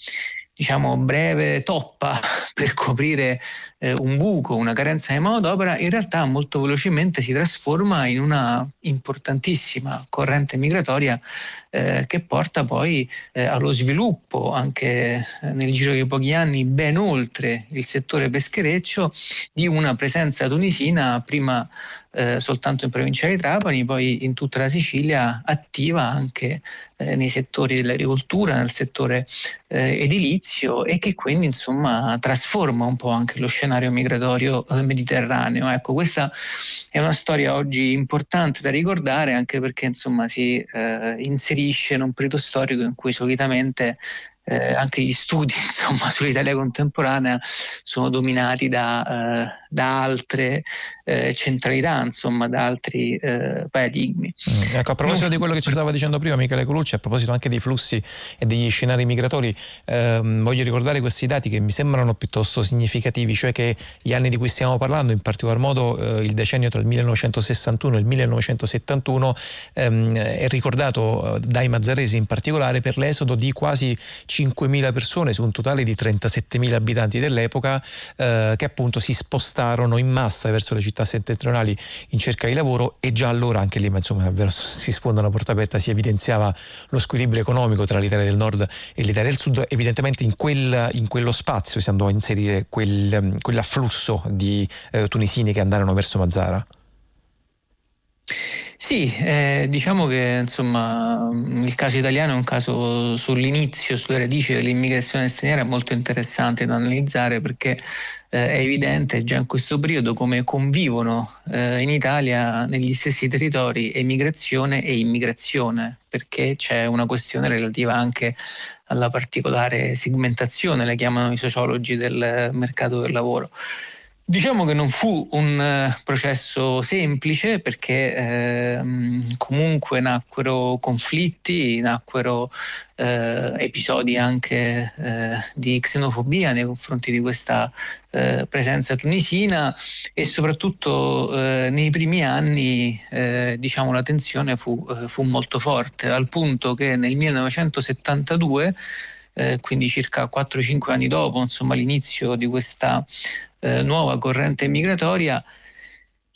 diciamo breve toppa per coprire eh, un buco, una carenza di manodopera, in realtà molto velocemente si trasforma in una importantissima corrente migratoria eh, che porta poi eh, allo sviluppo anche eh, nel giro di pochi anni ben oltre il settore peschereccio di una presenza tunisina prima eh, soltanto in provincia di Trapani, poi in tutta la Sicilia attiva anche eh, nei settori dell'agricoltura, nel settore eh, edilizio e che quindi insomma trasforma un po' anche lo scenario migratorio mediterraneo. Ecco, questa è una storia oggi importante da ricordare anche perché insomma si eh, inserisce in un periodo storico in cui solitamente eh, anche gli studi insomma, sull'Italia contemporanea sono dominati da, eh, da altre eh, centralità, insomma, da altri eh, paradigmi. Mm, ecco, a proposito di quello che ci stava dicendo prima Michele Colucci, a proposito anche dei flussi e degli scenari migratori, ehm, voglio ricordare questi dati che mi sembrano piuttosto significativi, cioè che gli anni di cui stiamo parlando, in particolar modo eh, il decennio tra il 1961 e il 1971, ehm, è ricordato eh, dai Mazzaresi in particolare per l'esodo di quasi 5.000 persone su un totale di 37.000 abitanti dell'epoca eh, che appunto si spostarono in massa verso le città settentrionali in cerca di lavoro e già allora anche lì insomma davvero si sfonda una porta aperta, si evidenziava lo squilibrio economico tra l'Italia del Nord e l'Italia del Sud, evidentemente in, quel, in quello spazio si andò a inserire quel, quell'afflusso di eh, tunisini che andarono verso Mazzara. Sì, eh, diciamo che insomma, il caso italiano è un caso sull'inizio, sulle radici dell'immigrazione straniera molto interessante da analizzare perché eh, è evidente già in questo periodo come convivono eh, in Italia negli stessi territori emigrazione e immigrazione, perché c'è una questione relativa anche alla particolare segmentazione, la chiamano i sociologi del mercato del lavoro. Diciamo che non fu un uh, processo semplice perché eh, comunque nacquero conflitti, nacquero eh, episodi anche eh, di xenofobia nei confronti di questa eh, presenza tunisina e soprattutto eh, nei primi anni diciamo, la tensione fu, fu, molto forte al punto che nel 1972 quindi circa 4-5 anni dopo insomma, l'inizio di questa eh, nuova corrente migratoria,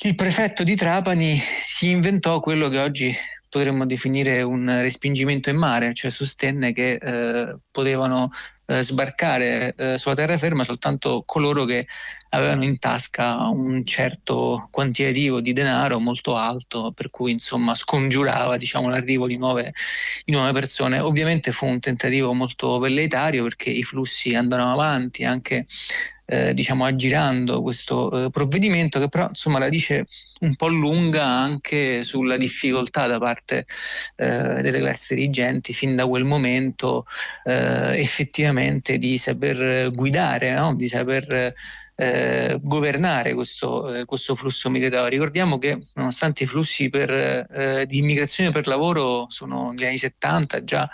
il prefetto di Trapani si inventò quello che oggi potremmo definire un respingimento in mare, cioè sostenne che eh, potevano eh, sbarcare eh, sulla terraferma soltanto coloro che avevano in tasca un certo quantitativo di denaro molto alto, per cui insomma scongiurava diciamo, l'arrivo di nuove, di nuove persone. Ovviamente fu un tentativo molto velleitario perché i flussi andavano avanti anche eh, diciamo aggirando questo eh, provvedimento che però insomma la dice un po' lunga anche sulla difficoltà da parte eh, delle classi dirigenti fin da quel momento eh, effettivamente di saper guidare, no? di saper eh, governare questo, eh, questo, flusso migratorio. Ricordiamo che nonostante i flussi per, eh, di immigrazione per lavoro sono negli anni 70 già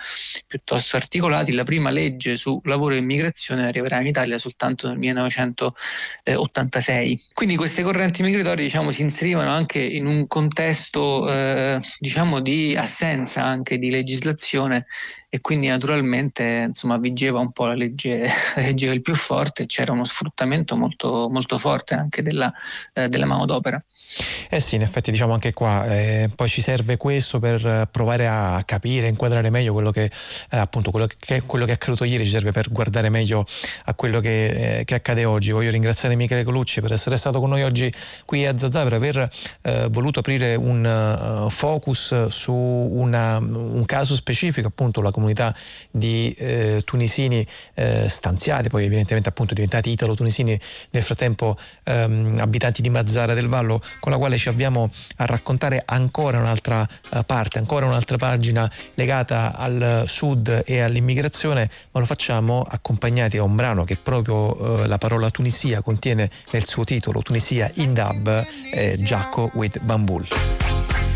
piuttosto articolati, la prima legge su lavoro e immigrazione arriverà in Italia soltanto nel 1986. Quindi queste correnti migratorie diciamo, si inserivano anche in un contesto eh, diciamo, di assenza anche di legislazione e quindi naturalmente insomma, vigeva un po' la legge, la legge del più forte, c'era uno sfruttamento molto, molto forte anche della, eh, della manodopera. Eh sì, in effetti diciamo anche qua, eh, poi ci serve questo per provare a capire, inquadrare meglio quello che, eh, appunto, quello che, quello che, è accaduto ieri, ci serve per guardare meglio a quello che, eh, che, accade oggi. Voglio ringraziare Michele Colucci per essere stato con noi oggi qui a Zazà, per aver eh, voluto aprire un uh, focus su una, un caso specifico, appunto la comunità di eh, tunisini stanziati, poi evidentemente appunto diventati italo-tunisini, nel frattempo ehm, abitanti di Mazzara del Vallo con la quale ci avviamo a raccontare ancora un'altra uh, parte, ancora un'altra pagina legata al sud e all'immigrazione, ma lo facciamo accompagnati a un brano che proprio uh, la parola Tunisia contiene nel suo titolo, Tunisia in dub, eh, Giacco with Bamboo.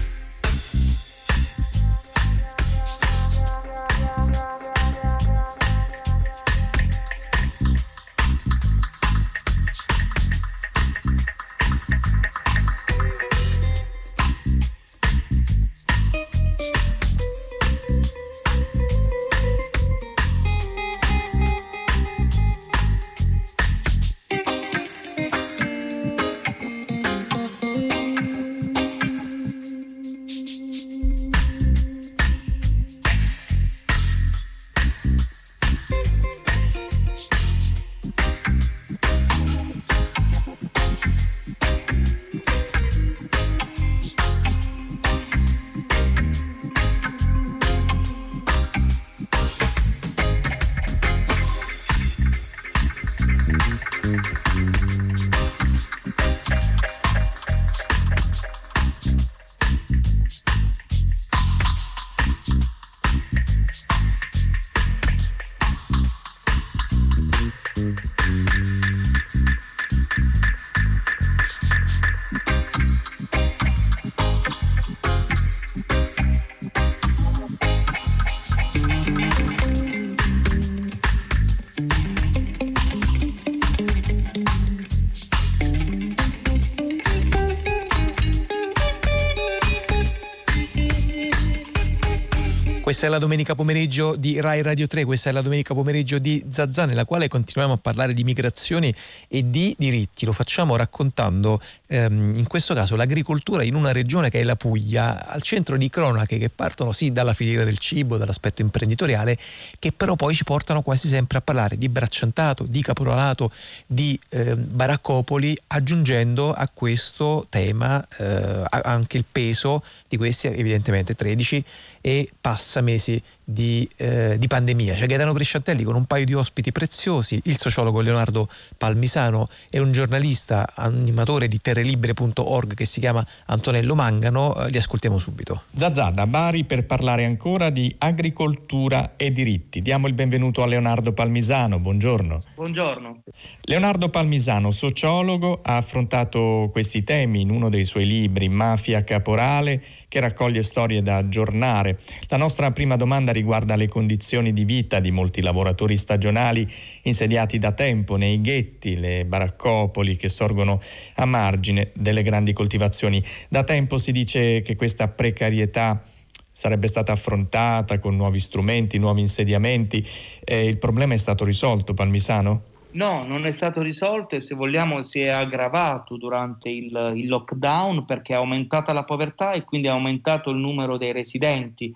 Questa è la domenica pomeriggio di Rai Radio 3, questa è la domenica pomeriggio di Zazà, nella quale continuiamo a parlare di migrazioni e di diritti. Lo facciamo raccontando ehm, in questo caso l'agricoltura in una regione che è la Puglia, al centro di cronache che partono sì dalla filiera del cibo, dall'aspetto imprenditoriale, che però poi ci portano quasi sempre a parlare di bracciantato, di caporalato, di eh, baraccopoli, aggiungendo a questo tema eh, anche il peso di questi evidentemente 13 e passa mesi di, eh, di, pandemia. C'è Gaetano Bresciatelli con un paio di ospiti preziosi, il sociologo Leonardo Palmisano e un giornalista animatore di terrelibre.org che si chiama Antonello Mangano. Eh, li ascoltiamo subito. Zazà da Bari per parlare ancora di agricoltura e diritti. Diamo il benvenuto a Leonardo Palmisano. Buongiorno. Buongiorno. Leonardo Palmisano, sociologo, ha affrontato questi temi in uno dei suoi libri, Mafia Caporale, che raccoglie storie da aggiornare. La nostra prima domanda riguarda le condizioni di vita di molti lavoratori stagionali insediati da tempo nei ghetti, le baraccopoli che sorgono a margine delle grandi coltivazioni. Da tempo si dice che questa precarietà sarebbe stata affrontata con nuovi strumenti, nuovi insediamenti. Eh, il problema è stato risolto, Palmisano? No, non è stato risolto e se vogliamo si è aggravato durante il, il, lockdown perché è aumentata la povertà e quindi è aumentato il numero dei residenti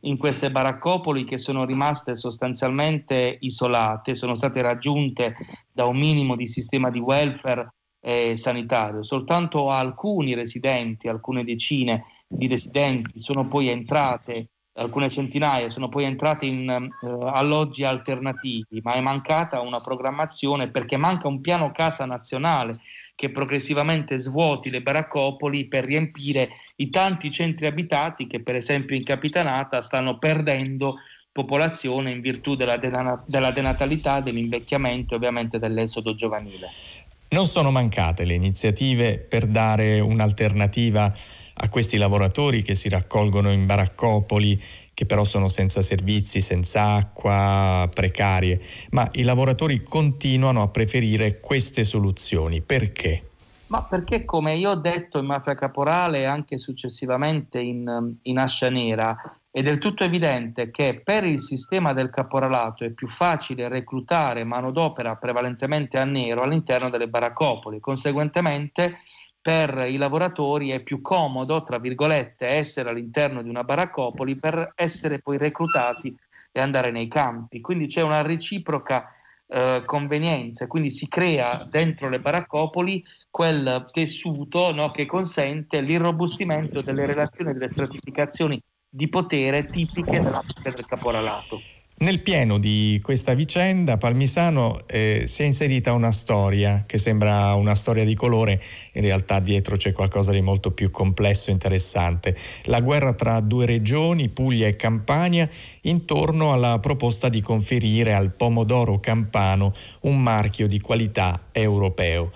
in queste baraccopoli che sono rimaste sostanzialmente isolate, sono state raggiunte da un minimo di sistema di welfare eh, sanitario. Soltanto alcuni residenti, alcune decine di residenti sono poi entrate alcune centinaia sono poi entrate in uh, alloggi alternativi, ma è mancata una programmazione perché manca un piano casa nazionale che progressivamente svuoti le baraccopoli per riempire i tanti centri abitati che per esempio in Capitanata stanno perdendo popolazione in virtù della, dena- della denatalità, dell'invecchiamento e ovviamente dell'esodo giovanile. Non sono mancate le iniziative per dare un'alternativa a questi lavoratori che si raccolgono in baraccopoli che però sono senza servizi, senza acqua, precarie, ma i lavoratori continuano a preferire queste soluzioni. Perché? Ma perché come io ho detto in Mafia Caporale e anche successivamente in, in Ascia Nera, è del tutto evidente che per il sistema del caporalato è più facile reclutare manodopera prevalentemente a nero all'interno delle baraccopoli. Conseguentemente per i lavoratori è più comodo, tra virgolette, essere all'interno di una baraccopoli per essere poi reclutati e andare nei campi. Quindi c'è una reciproca eh, convenienza, quindi si crea dentro le baraccopoli quel tessuto no, che consente l'irrobustimento delle relazioni e delle stratificazioni di potere tipiche della del caporalato. Nel pieno di questa vicenda, Palmisano eh, si è inserita una storia che sembra una storia di colore, in realtà dietro c'è qualcosa di molto più complesso e interessante. La guerra tra due regioni, Puglia e Campania, intorno alla proposta di conferire al pomodoro campano un marchio di qualità europeo.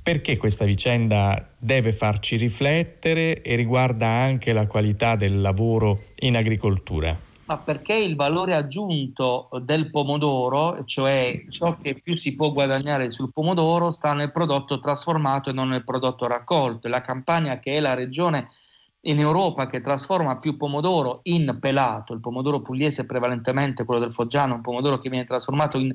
Perché questa vicenda deve farci riflettere e riguarda anche la qualità del lavoro in agricoltura? Ma perché il valore aggiunto del pomodoro, cioè ciò che più si può guadagnare sul pomodoro, sta nel prodotto trasformato e non nel prodotto raccolto. La Campania, che è la regione in Europa che trasforma più pomodoro in pelato, il pomodoro pugliese prevalentemente quello del Foggiano, un pomodoro che viene trasformato in,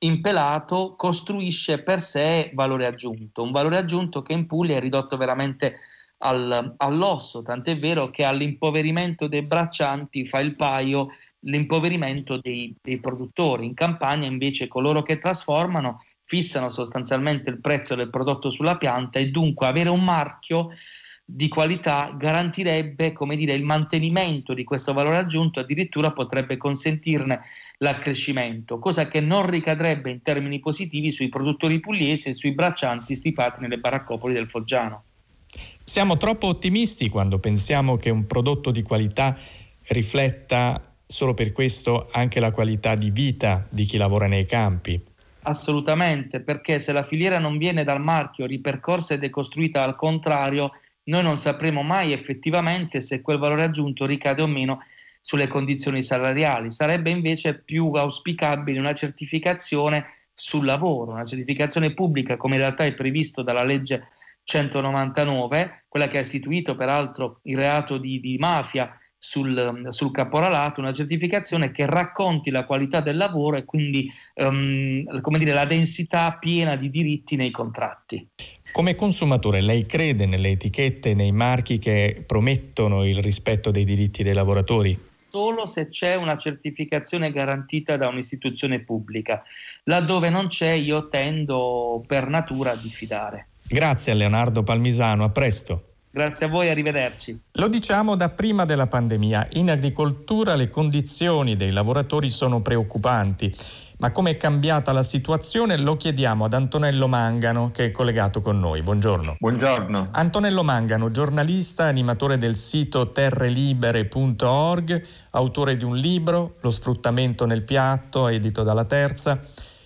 in pelato, costruisce per sé valore aggiunto, un valore aggiunto che in Puglia è ridotto veramente al, all'osso, tant'è vero che all'impoverimento dei braccianti fa il paio l'impoverimento dei, dei produttori. In campagna invece coloro che trasformano fissano sostanzialmente il prezzo del prodotto sulla pianta e dunque avere un marchio di qualità garantirebbe come dire, il mantenimento di questo valore aggiunto, addirittura potrebbe consentirne l'accrescimento, cosa che non ricadrebbe in termini positivi sui produttori pugliesi e sui braccianti stipati nelle baraccopoli del Foggiano. Siamo troppo ottimisti quando pensiamo che un prodotto di qualità rifletta solo per questo anche la qualità di vita di chi lavora nei campi. Assolutamente, perché se la filiera non viene dal marchio ripercorsa e decostruita al contrario, noi non sapremo mai effettivamente se quel valore aggiunto ricade o meno sulle condizioni salariali. Sarebbe invece più auspicabile una certificazione sul lavoro, una certificazione pubblica come in realtà è previsto dalla legge 199, quella che ha istituito peraltro il reato di, di mafia sul, sul, caporalato, una certificazione che racconti la qualità del lavoro e quindi um, come dire, la densità piena di diritti nei contratti. Come consumatore lei crede nelle etichette, nei marchi che promettono il rispetto dei diritti dei lavoratori? Solo se c'è una certificazione garantita da un'istituzione pubblica. Laddove non c'è io tendo per natura a diffidare. Grazie a Leonardo Palmisano, a presto. Grazie a voi, arrivederci. Lo diciamo da prima della pandemia. In agricoltura le condizioni dei lavoratori sono preoccupanti. Ma come è cambiata la situazione lo chiediamo ad Antonello Mangano che è collegato con noi. Buongiorno. Buongiorno. Antonello Mangano, giornalista, animatore del sito terrelibere.org, autore di un libro, Lo sfruttamento nel piatto, edito dalla Terza.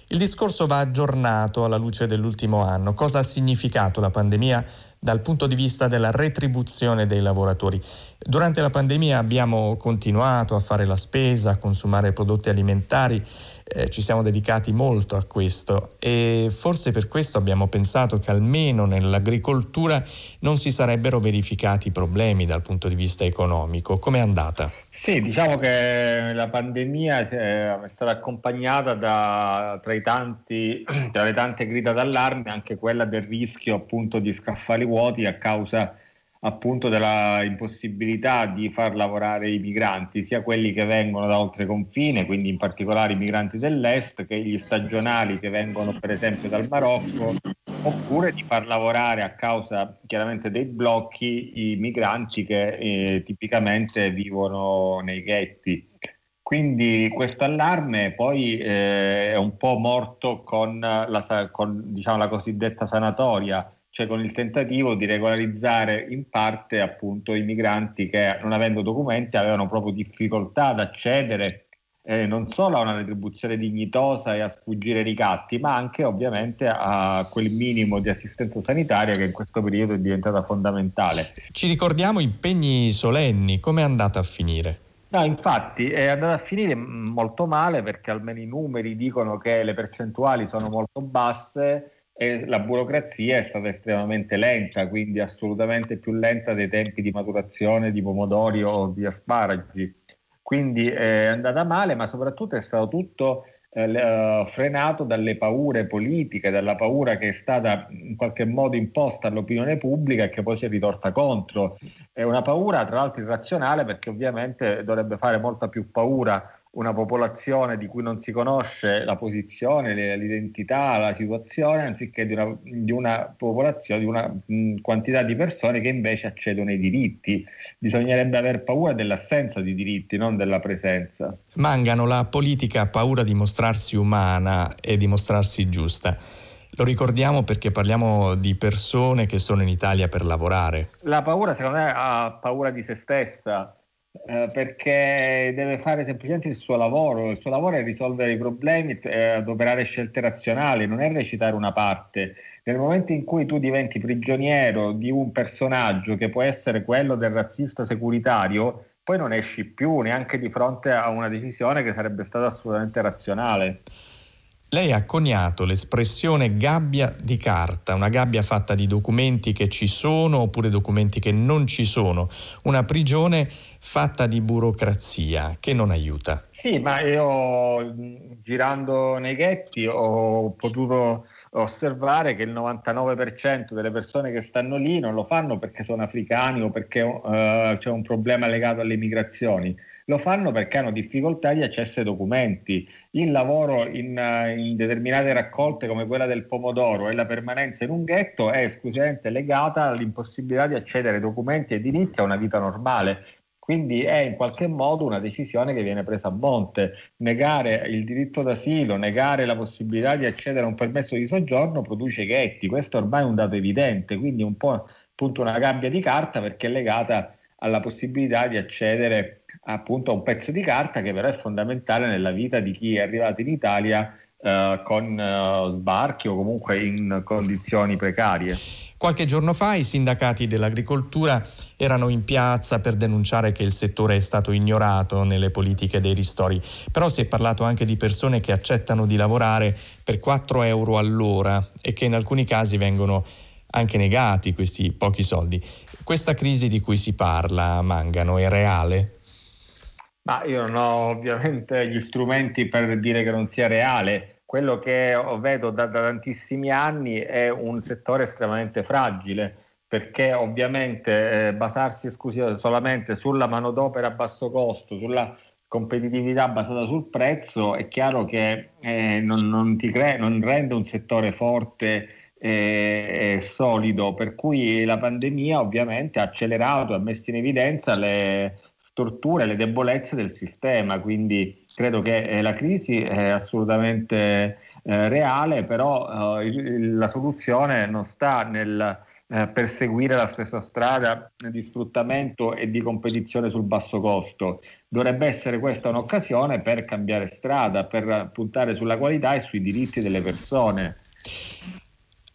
Il discorso va aggiornato alla luce dell'ultimo anno. Cosa ha significato la pandemia dal punto di vista della retribuzione dei lavoratori? Durante la pandemia abbiamo continuato a fare la spesa, a consumare prodotti alimentari eh, ci siamo dedicati molto a questo e forse per questo abbiamo pensato che almeno nell'agricoltura non si sarebbero verificati problemi dal punto di vista economico. Com'è andata? Sì, diciamo che la pandemia è stata accompagnata da, tra, tanti, tra le tante grida d'allarme anche quella del rischio appunto di scaffali vuoti a causa appunto della impossibilità di far lavorare i migranti, sia quelli che vengono da oltre confine, quindi in particolare i migranti dell'est, che gli stagionali che vengono per esempio dal Marocco, oppure di far lavorare a causa chiaramente dei blocchi i migranti che eh, tipicamente vivono nei ghetti. Quindi questo allarme poi eh, è un po' morto con la, con, diciamo, la cosiddetta sanatoria cioè con il tentativo di regolarizzare in parte appunto i migranti che non avendo documenti avevano proprio difficoltà ad accedere eh, non solo a una retribuzione dignitosa e a sfuggire ai ricatti, ma anche ovviamente a quel minimo di assistenza sanitaria che in questo periodo è diventata fondamentale. Ci ricordiamo impegni solenni, come è andata a finire? No, infatti è andata a finire molto male perché almeno i numeri dicono che le percentuali sono molto basse e la burocrazia è stata estremamente lenta, quindi assolutamente più lenta dei tempi di maturazione di pomodori o di asparagi. Quindi è andata male, ma soprattutto è stato tutto eh, eh, frenato dalle paure politiche, dalla paura che è stata in qualche modo imposta all'opinione pubblica e che poi si è ritorta contro. È una paura tra l'altro irrazionale perché ovviamente dovrebbe fare molta più paura una popolazione di cui non si conosce la posizione, l'identità, la situazione, anziché di una, di una popolazione, di una mh, quantità di persone che invece accedono ai diritti. Bisognerebbe aver paura dell'assenza di diritti, non della presenza. Mangano, la politica ha paura di mostrarsi umana e di mostrarsi giusta. Lo ricordiamo perché parliamo di persone che sono in Italia per lavorare. La paura, secondo me, ha paura di se stessa eh, perché deve fare semplicemente il suo lavoro. Il suo lavoro è risolvere i problemi, eh, adoperare scelte razionali, non è recitare una parte. Nel momento in cui tu diventi prigioniero di un personaggio che può essere quello del razzista securitario, poi non esci più neanche di fronte a una decisione che sarebbe stata assolutamente razionale. Lei ha coniato l'espressione gabbia di carta, una gabbia fatta di documenti che ci sono oppure documenti che non ci sono, una prigione fatta di burocrazia che non aiuta. Sì, ma io girando nei ghetti ho potuto osservare che il 99% delle persone che stanno lì non lo fanno perché sono africani o perché uh, c'è un problema legato alle migrazioni lo fanno perché hanno difficoltà di accesso ai documenti. Il lavoro in, in, determinate raccolte come quella del pomodoro e la permanenza in un ghetto è esclusivamente legata all'impossibilità di accedere ai documenti e diritti a una vita normale. Quindi è in qualche modo una decisione che viene presa a monte. Negare il diritto d'asilo, negare la possibilità di accedere a un permesso di soggiorno produce ghetti. Questo ormai è un dato evidente, quindi un po' appunto una gabbia di carta perché è legata alla possibilità di accedere appunto a un pezzo di carta che però è fondamentale nella vita di chi è arrivato in Italia eh, con eh, sbarchi o comunque in condizioni precarie. Qualche giorno fa i sindacati dell'agricoltura erano in piazza per denunciare che il settore è stato ignorato nelle politiche dei ristori, però si è parlato anche di persone che accettano di lavorare per 4 euro all'ora e che in alcuni casi vengono anche negati questi pochi soldi. Questa crisi di cui si parla, Mangano, è reale? Ma io non ho ovviamente gli strumenti per dire che non sia reale. Quello che vedo da, da tantissimi anni è un settore estremamente fragile perché ovviamente eh, basarsi solamente sulla manodopera a basso costo, sulla competitività basata sul prezzo, è chiaro che eh, non, non, crea, non, rende un settore forte e solido, per cui la pandemia ovviamente ha accelerato ha messo in evidenza le, storture, le debolezze del sistema, quindi credo che eh, la crisi è assolutamente eh, reale, però eh, la soluzione non sta nel perseguire la stessa strada di sfruttamento e di competizione sul basso costo. Dovrebbe essere questa un'occasione per cambiare strada, per puntare sulla qualità e sui diritti delle persone.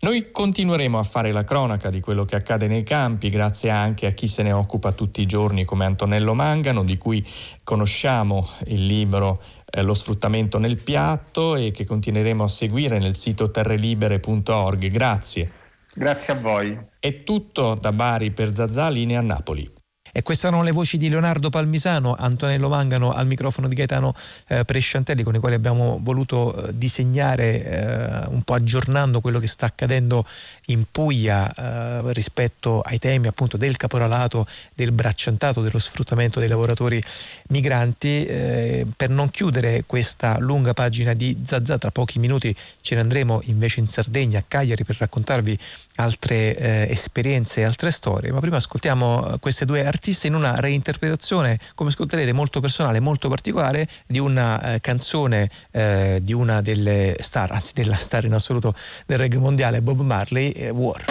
Noi continueremo a fare la cronaca di quello che accade nei campi, grazie anche a chi se ne occupa tutti i giorni come Antonello Mangano, di cui conosciamo il libro eh, Lo sfruttamento nel piatto e che continueremo a seguire nel sito terrelibere.org. Grazie. Grazie a voi. È tutto da Bari per Zazzalini a Napoli. E queste erano le voci di Leonardo Palmisano, Antonello Mangano al microfono di Gaetano eh, Presciantelli con i quali abbiamo voluto eh, disegnare eh, un po' aggiornando quello che sta accadendo in Puglia eh, rispetto ai temi appunto del caporalato, del bracciantato, dello sfruttamento dei lavoratori migranti. Eh, per non chiudere questa lunga pagina di Zazza, tra pochi minuti ce ne andremo invece in Sardegna, a Cagliari, per raccontarvi altre eh, esperienze e altre storie, ma prima ascoltiamo eh, queste due artiste in una reinterpretazione, come ascolterete, molto personale, molto particolare di una eh, canzone eh, di una delle star, anzi della star in assoluto del reggae mondiale, Bob Marley, eh, War.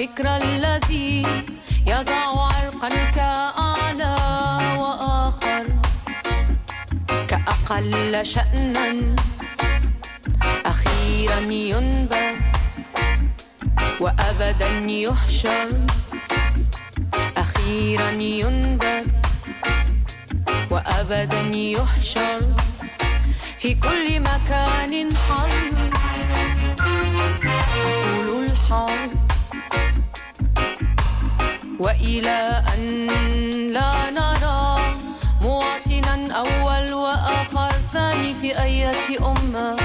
الفكر الذي يضع عرقا كأعلى كأقل شأنا. أخيرا ينبذ وأبدا يحشر. أخيرا ينبذ وأبدا يحشر. في كل مكان حرب أقول الحرب وإلى أن لا نرى مواطنا أول وآخر ثاني في أية أمة.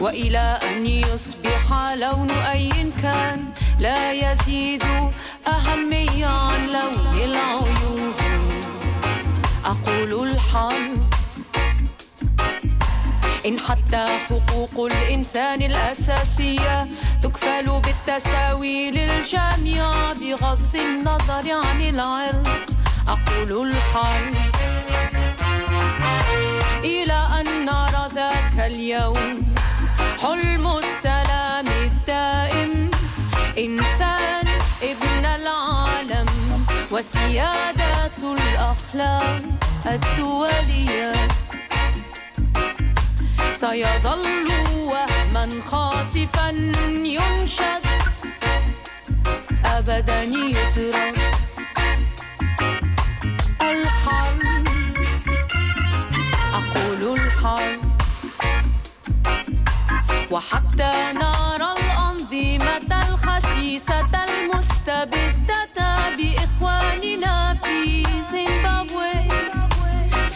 وإلى أن يصبح لون أي كان لا يزيد أهمية عن لون العيون. أقول الحرب إن حتى حقوق الإنسان الأساسية تكفل بالتساوي للجميع بغض النظر عن العرق. أقول الحرب ذاك اليوم. حلم السلام الدائم. إنسان ابن العالم. وسيادة الأخلاق الدولية. سيظل وهما خاطفا ينشد. أبدا يدرك وحتى نرى الأنظمة الخسيسة المستبدة بإخواننا في زيمبابوي.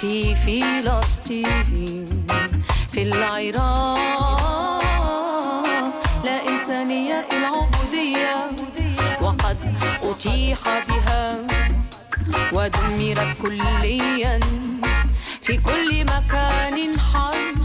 في فلسطين في العراق لا إنسانية العبودية وقد أتيح بها ودمرت كليا في كل مكان حرب.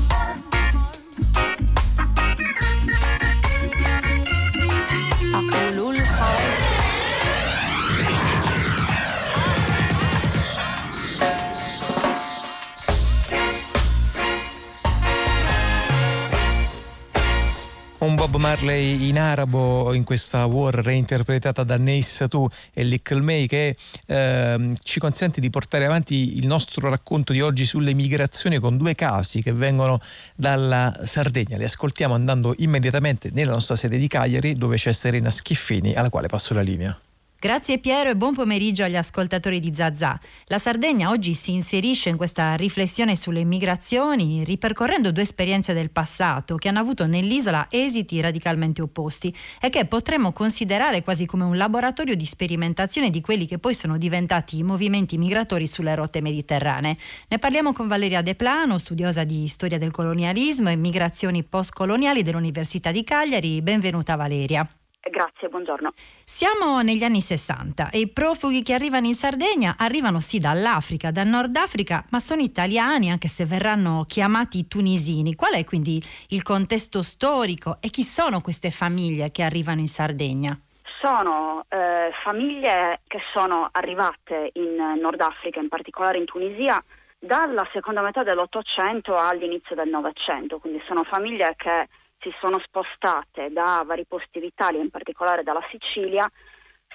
Un Bob Marley in arabo in questa war reinterpretata da Neis Tu e Lickle May che eh, ci consente di portare avanti il nostro racconto di oggi sulle migrazioni con due casi che vengono dalla Sardegna. Li ascoltiamo andando immediatamente nella nostra sede di Cagliari dove c'è Serena Schiffini alla quale passo la linea. Grazie Piero e buon pomeriggio agli ascoltatori di Zazà. La Sardegna oggi si inserisce in questa riflessione sulle migrazioni ripercorrendo due esperienze del passato che hanno avuto nell'isola esiti radicalmente opposti e che potremmo considerare quasi come un laboratorio di sperimentazione di quelli che poi sono diventati i movimenti migratori sulle rotte mediterranee. Ne parliamo con Valeria De Plano, studiosa di storia del colonialismo e migrazioni postcoloniali dell'Università di Cagliari. Benvenuta Valeria. Grazie, buongiorno. Siamo negli anni 60 e i profughi che arrivano in Sardegna arrivano sì dall'Africa, dal Nord Africa, ma sono italiani anche se verranno chiamati tunisini. Qual è quindi il contesto storico e chi sono queste famiglie che arrivano in Sardegna? Sono eh, famiglie che sono arrivate in Nord Africa, in particolare in Tunisia, dalla seconda metà dell'Ottocento all'inizio del Novecento, quindi sono famiglie che si sono spostate da vari posti d'Italia, in particolare dalla Sicilia,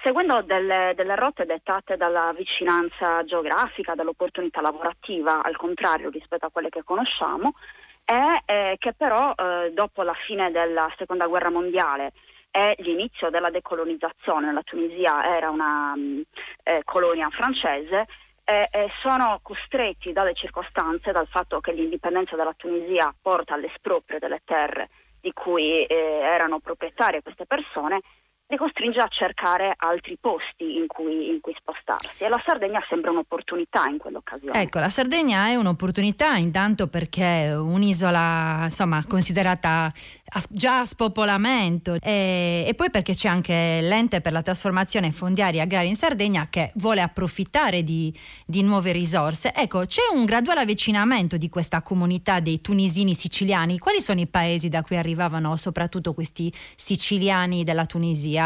seguendo delle, delle, rotte dettate dalla vicinanza geografica, dall'opportunità lavorativa, al contrario rispetto a quelle che conosciamo, e eh, che però eh, dopo la fine della seconda guerra mondiale e l'inizio della decolonizzazione, la Tunisia era una mh, eh, colonia francese, eh, sono costretti dalle circostanze, dal fatto che l'indipendenza della Tunisia porta all'esproprio delle terre di cui eh, erano proprietarie queste persone, li costringe a cercare altri posti in cui, in cui, spostarsi e la Sardegna sembra un'opportunità in quell'occasione. Ecco, la Sardegna è un'opportunità intanto perché è un'isola insomma, considerata già a spopolamento e, e, poi perché c'è anche l'ente per la trasformazione fondiaria agraria in Sardegna che vuole approfittare di, di nuove risorse. Ecco, c'è un graduale avvicinamento di questa comunità dei tunisini siciliani. Quali sono i paesi da cui arrivavano soprattutto questi siciliani della Tunisia?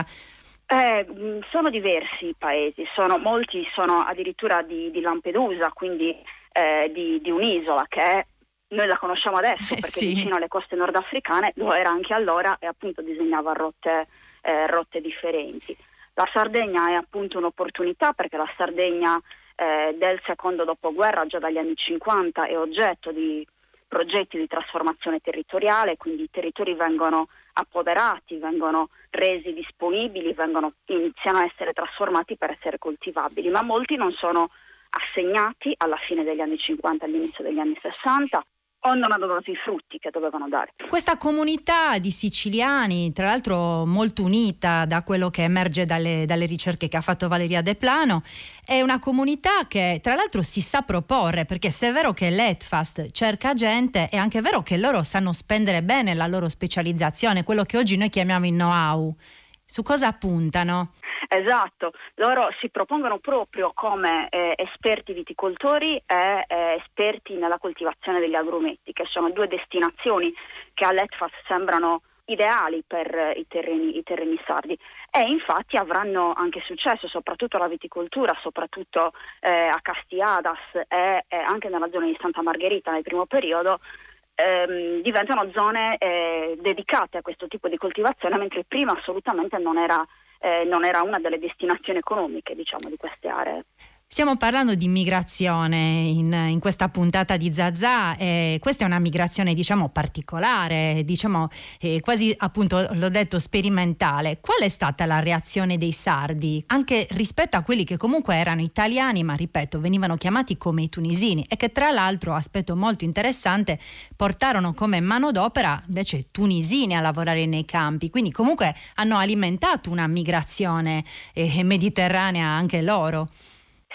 Eh, sono diversi i paesi, sono, molti sono addirittura di, di Lampedusa, quindi eh, di, di, un'isola che è, noi la conosciamo adesso eh, perché sì. vicino alle coste nordafricane lo era anche allora e appunto disegnava rotte, eh, rotte differenti. La Sardegna è appunto un'opportunità perché la Sardegna eh, del secondo dopoguerra, già dagli anni 50, è oggetto di progetti di trasformazione territoriale, quindi i territori vengono appoderati, vengono resi disponibili, vengono, iniziano a essere trasformati per essere coltivabili, ma molti non sono assegnati alla fine degli anni 50, all'inizio degli anni 60 o non hanno dato i frutti che dovevano dare. Questa comunità di siciliani, tra l'altro molto unita da quello che emerge dalle, dalle, ricerche che ha fatto Valeria De Plano, è una comunità che tra l'altro si sa proporre, perché se è vero che l'ETFAST cerca gente, è anche vero che loro sanno spendere bene la loro specializzazione, quello che oggi noi chiamiamo il know-how. Su cosa puntano? Esatto, loro si propongono proprio come eh, esperti viticoltori e eh, esperti nella coltivazione degli agrumeti, che sono due destinazioni che all'ETFAS sembrano ideali per i terreni, i terreni, sardi e infatti avranno anche successo soprattutto la viticoltura, soprattutto eh, a Castiadas e, e, anche nella zona di Santa Margherita nel primo periodo ehm, diventano zone eh, dedicate a questo tipo di coltivazione mentre prima assolutamente non era eh, non era una delle destinazioni economiche diciamo, di queste aree. Stiamo parlando di migrazione in, in, questa puntata di Zazà e questa è una migrazione diciamo particolare, diciamo eh, quasi appunto l'ho detto sperimentale. Qual è stata la reazione dei sardi anche rispetto a quelli che comunque erano italiani ma ripeto venivano chiamati come i tunisini e che tra l'altro, aspetto molto interessante, portarono come manodopera invece tunisini a lavorare nei campi, quindi comunque hanno alimentato una migrazione eh, mediterranea anche loro.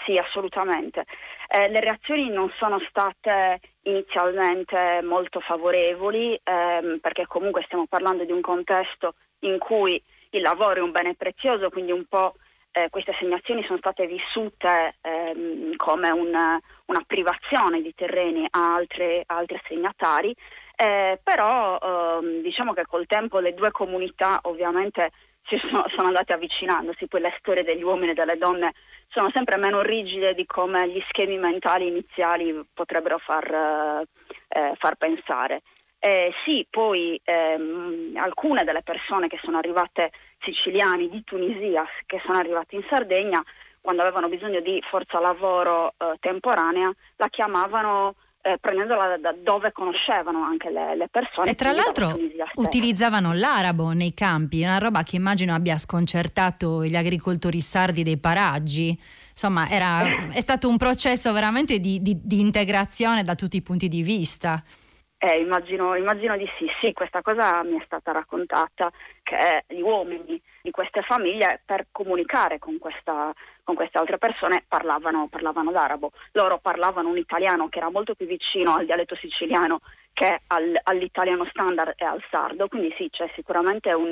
Sì, assolutamente. Eh, le reazioni non sono state inizialmente molto favorevoli ehm, perché comunque stiamo parlando di un contesto in cui il lavoro è un bene prezioso, quindi un po' eh, queste assegnazioni sono state vissute ehm, come una, una, privazione di terreni a altri, altri assegnatari, eh, però ehm, diciamo che col tempo le due comunità ovviamente si sono, sono andate avvicinandosi, poi le storie degli uomini e delle donne sono sempre meno rigide di come gli schemi mentali iniziali potrebbero far, eh, far pensare. Eh, sì, poi ehm, alcune delle persone che sono arrivate siciliani di Tunisia, che sono arrivate in Sardegna, quando avevano bisogno di forza lavoro eh, temporanea, la chiamavano eh, prendendola da dove conoscevano anche le, le persone. E tra l'altro utilizzavano l'arabo nei campi, una roba che immagino abbia sconcertato gli agricoltori sardi dei paraggi. Insomma, era, è stato un processo veramente di, di, di integrazione da tutti i punti di vista. Eh, immagino, immagino, di sì, sì, questa cosa mi è stata raccontata, che gli uomini di queste famiglie per comunicare con, questa, con queste altre persone parlavano, parlavano l'arabo. Loro parlavano un italiano che era molto più vicino al dialetto siciliano che al, all'italiano standard e al sardo, quindi sì, c'è sicuramente un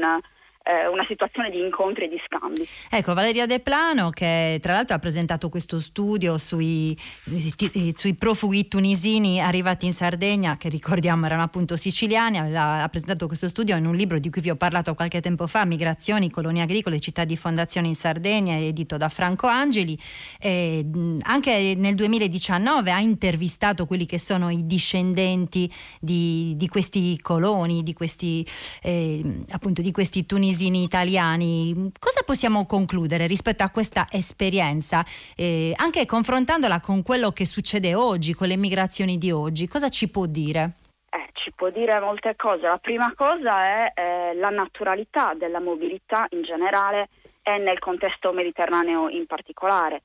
eh, una situazione di incontri e di scambi. Ecco, Valeria De Plano che tra l'altro ha presentato questo studio sui, sui profughi tunisini arrivati in Sardegna, che ricordiamo erano appunto siciliani, ha, ha, presentato questo studio in un libro di cui vi ho parlato qualche tempo fa, Migrazioni, colonie agricole, città di fondazione in Sardegna, edito da Franco Angeli. E, anche nel 2019 ha intervistato quelli che sono i discendenti di, di questi coloni, di questi, eh, appunto di questi tunisini tunisini italiani. Cosa possiamo concludere rispetto a questa esperienza, eh, anche confrontandola con quello che succede oggi, con le migrazioni di oggi? Cosa ci può dire? Eh, ci può dire molte cose. La prima cosa è eh, la naturalità della mobilità in generale e nel contesto mediterraneo in particolare.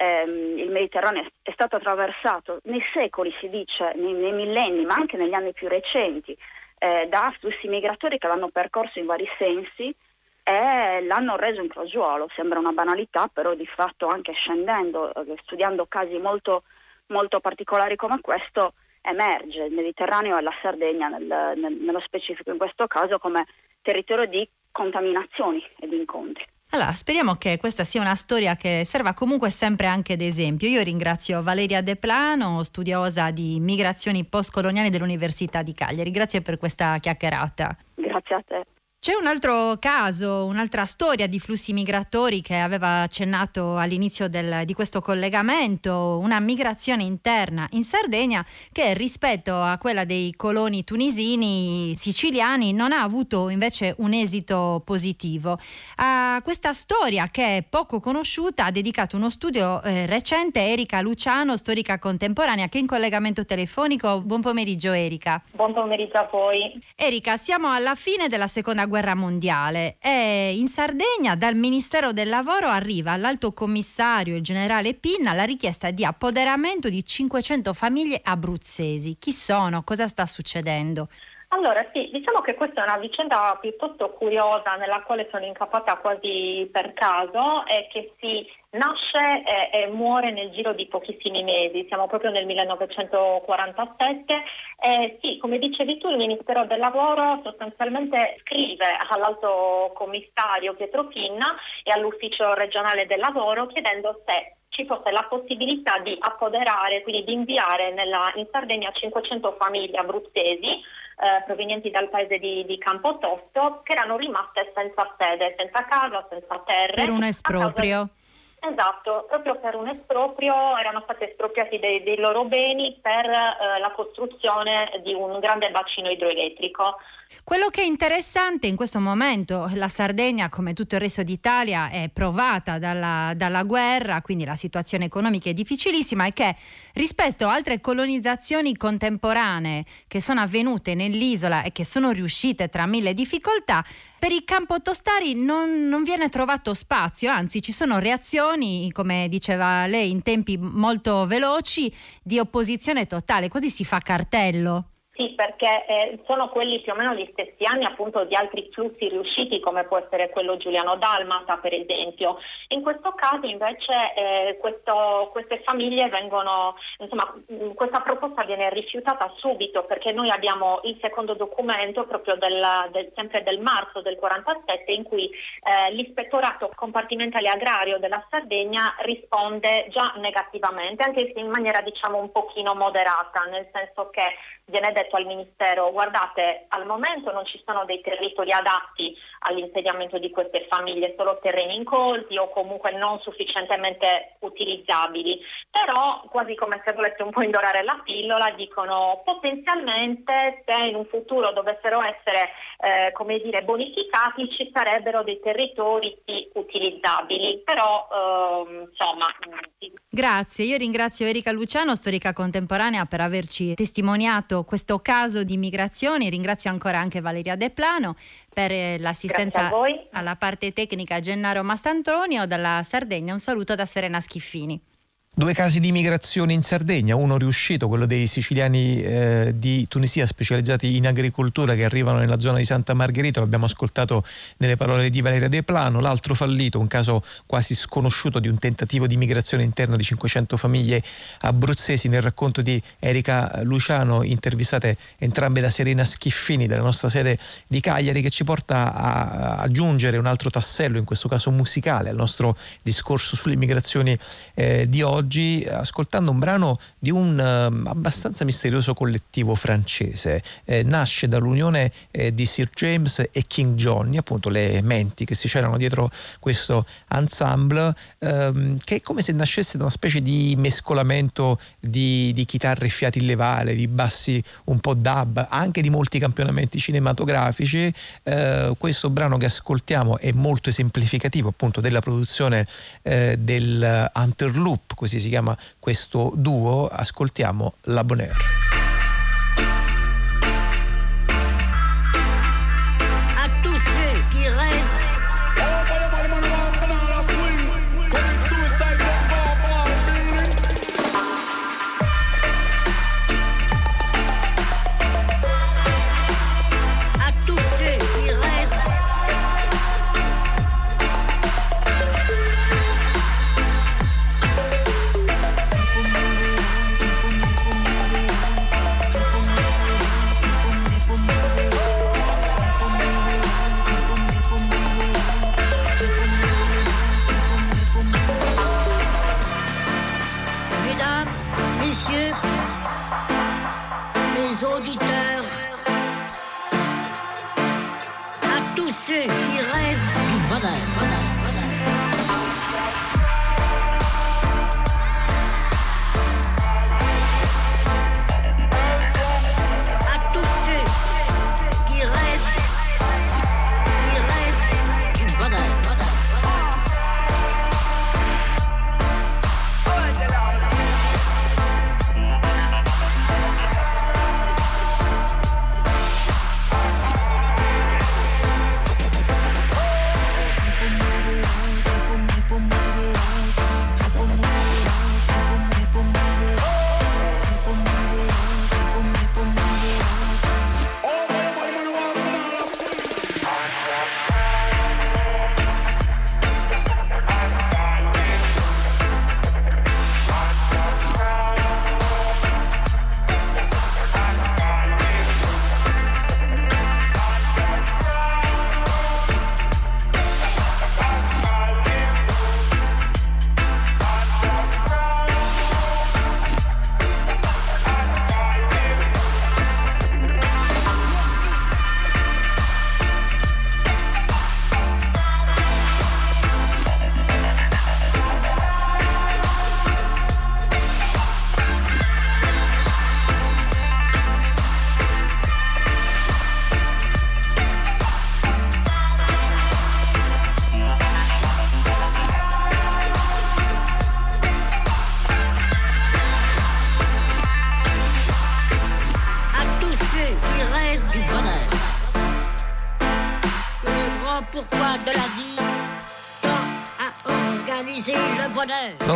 Eh, il Mediterraneo è stato attraversato nei secoli, si dice, nei, nei millenni, ma anche negli anni più recenti, eh, da flussi migratori che l'hanno percorso in vari sensi e l'hanno reso un crogiuolo. Sembra una banalità, però di fatto anche scendendo, eh, studiando casi molto, molto particolari come questo, emerge il Mediterraneo e la Sardegna nel, nel, nello specifico in questo caso come territorio di contaminazioni e di incontri. Allora, speriamo che questa sia una storia che serva comunque sempre anche d'esempio. Io ringrazio Valeria De Plano, studiosa di migrazioni postcoloniali dell'Università di Cagliari. Grazie per questa chiacchierata. Grazie a te. C'è un altro caso, un'altra storia di flussi migratori che aveva accennato all'inizio del, di questo collegamento, una migrazione interna in Sardegna che rispetto a quella dei coloni tunisini siciliani non ha avuto invece un esito positivo. A questa storia che è poco conosciuta ha dedicato uno studio eh, recente Erika Luciano, storica contemporanea, che è in collegamento telefonico. Buon pomeriggio Erika. Buon pomeriggio a voi. Erika, siamo alla fine della seconda guerra mondiale e in Sardegna dal Ministero del Lavoro arriva all'alto commissario, il generale Pinna, la richiesta di appoderamento di 500 famiglie abruzzesi. Chi sono? Cosa sta succedendo? Allora sì, diciamo che questa è una vicenda piuttosto curiosa nella quale sono incappata quasi per caso e che si nasce e, e, muore nel giro di pochissimi mesi, siamo proprio nel 1947 e sì, come dicevi tu, il Ministero del Lavoro sostanzialmente scrive all'alto commissario Pietro Pinna e all'ufficio regionale del lavoro chiedendo se ci fosse la possibilità di appoderare, quindi di inviare nella, in Sardegna 500 famiglie abruzzesi eh, provenienti dal paese di, di Campotosto che erano rimaste senza sede, senza casa, senza terra. Per un esproprio. Esatto, proprio per un esproprio erano stati espropriati dei, dei loro beni per eh, la costruzione di un grande bacino idroelettrico. Quello che è interessante in questo momento, la Sardegna come tutto il resto d'Italia è provata dalla, dalla, guerra, quindi la situazione economica è difficilissima, è che rispetto a altre colonizzazioni contemporanee che sono avvenute nell'isola e che sono riuscite tra mille difficoltà, per i campotostari non, non viene trovato spazio, anzi ci sono reazioni, come diceva lei, in tempi molto veloci di opposizione totale, quasi si fa cartello. Sì, perché eh, sono quelli più o meno gli stessi anni appunto di altri flussi riusciti come può essere quello Giuliano Dalmata per esempio. In questo caso invece eh, questo, queste famiglie vengono, insomma questa proposta viene rifiutata subito perché noi abbiamo il secondo documento proprio del, del, sempre del marzo del 47 in cui eh, l'ispettorato compartimentale agrario della Sardegna risponde già negativamente anche se in maniera diciamo un pochino moderata nel senso che viene detto al Ministero. Guardate al momento non ci sono dei territori adatti all'insediamento di queste famiglie, solo terreni incolti o comunque non sufficientemente utilizzabili, però quasi come se volesse un po' indorare la pillola dicono potenzialmente se in un futuro dovessero essere eh, come dire bonificati ci sarebbero dei territori utilizzabili, però ehm, insomma Grazie, io ringrazio Erika Luciano, storica contemporanea, per averci testimoniato questo caso di migrazioni. Ringrazio ancora anche Valeria De Plano per eh, l'assistenza alla parte tecnica Gennaro Mastantronio dalla Sardegna. Un saluto da Serena Schiffini. Due casi di migrazione in Sardegna, uno riuscito, quello dei siciliani eh, di Tunisia specializzati in agricoltura che arrivano nella zona di Santa Margherita, l'abbiamo ascoltato nelle parole di Valeria De Plano, l'altro fallito, un caso quasi sconosciuto di un tentativo di migrazione interna di 500 famiglie abruzzesi nel racconto di Erika Luciano, intervistate entrambe da Serena Schiffini della nostra sede di Cagliari, che ci porta a aggiungere un altro tassello, in questo caso musicale, al nostro discorso sulle migrazioni eh, di oggi oggi ascoltando un brano di un uh, abbastanza misterioso collettivo francese. Eh, nasce dall'unione eh, di Sir James e King Johnny, appunto le menti che si c'erano dietro questo ensemble, ehm, che è come se nascesse da una specie di mescolamento di, di chitarre fiati levale, di bassi un po' dub, anche di molti campionamenti cinematografici. Eh, questo brano che ascoltiamo è molto esemplificativo appunto della produzione eh, del Hunter Loop, così si chiama questo duo, ascoltiamo La Bonheur.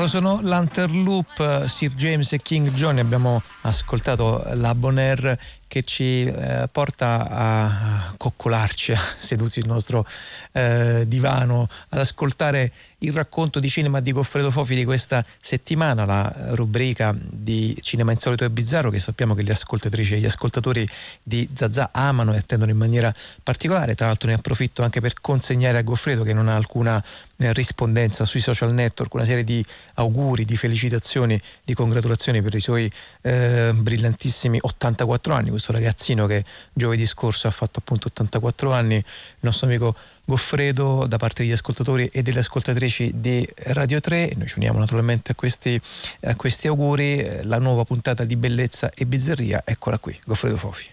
Loro sono l'Unterloop, eh, Sir James e King Johnny. Abbiamo ascoltato la Bonaire che ci eh, porta a coccolarci seduti sul nostro eh, divano ad ascoltare il racconto di cinema di Goffredo Fofi di questa settimana, la rubrica di Cinema Insolito e Bizzarro che sappiamo che le ascoltatrici e gli ascoltatori di Zazà amano e attendono in maniera particolare. Tra l'altro ne approfitto anche per consegnare a Goffredo che non ha alcuna eh, rispondenza sui social network, una serie di auguri, di felicitazioni, di congratulazioni per i suoi eh, brillantissimi 84 anni questo ragazzino che giovedì scorso ha fatto appunto 84 anni, il nostro amico Goffredo da parte degli ascoltatori e delle ascoltatrici di Radio 3. Noi ci uniamo naturalmente a questi, a questi auguri. La nuova puntata di Bellezza e Bizzarria, eccola qui, Goffredo Fofi.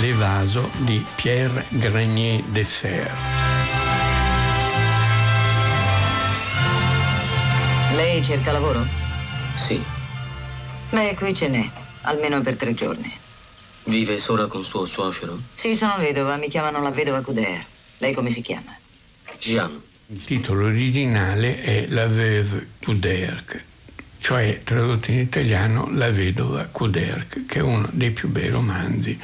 L'evaso di Pierre Granier de Fer. Lei cerca lavoro? Sì. Beh, qui ce n'è, almeno per tre giorni. Vive sola con suo suocero? Sì, sono vedova, mi chiamano la vedova Couder. Lei come si chiama? Jean. Il titolo originale è La Veuve Couderc, cioè tradotto in italiano La vedova Couderc, che è uno dei più bei romanzi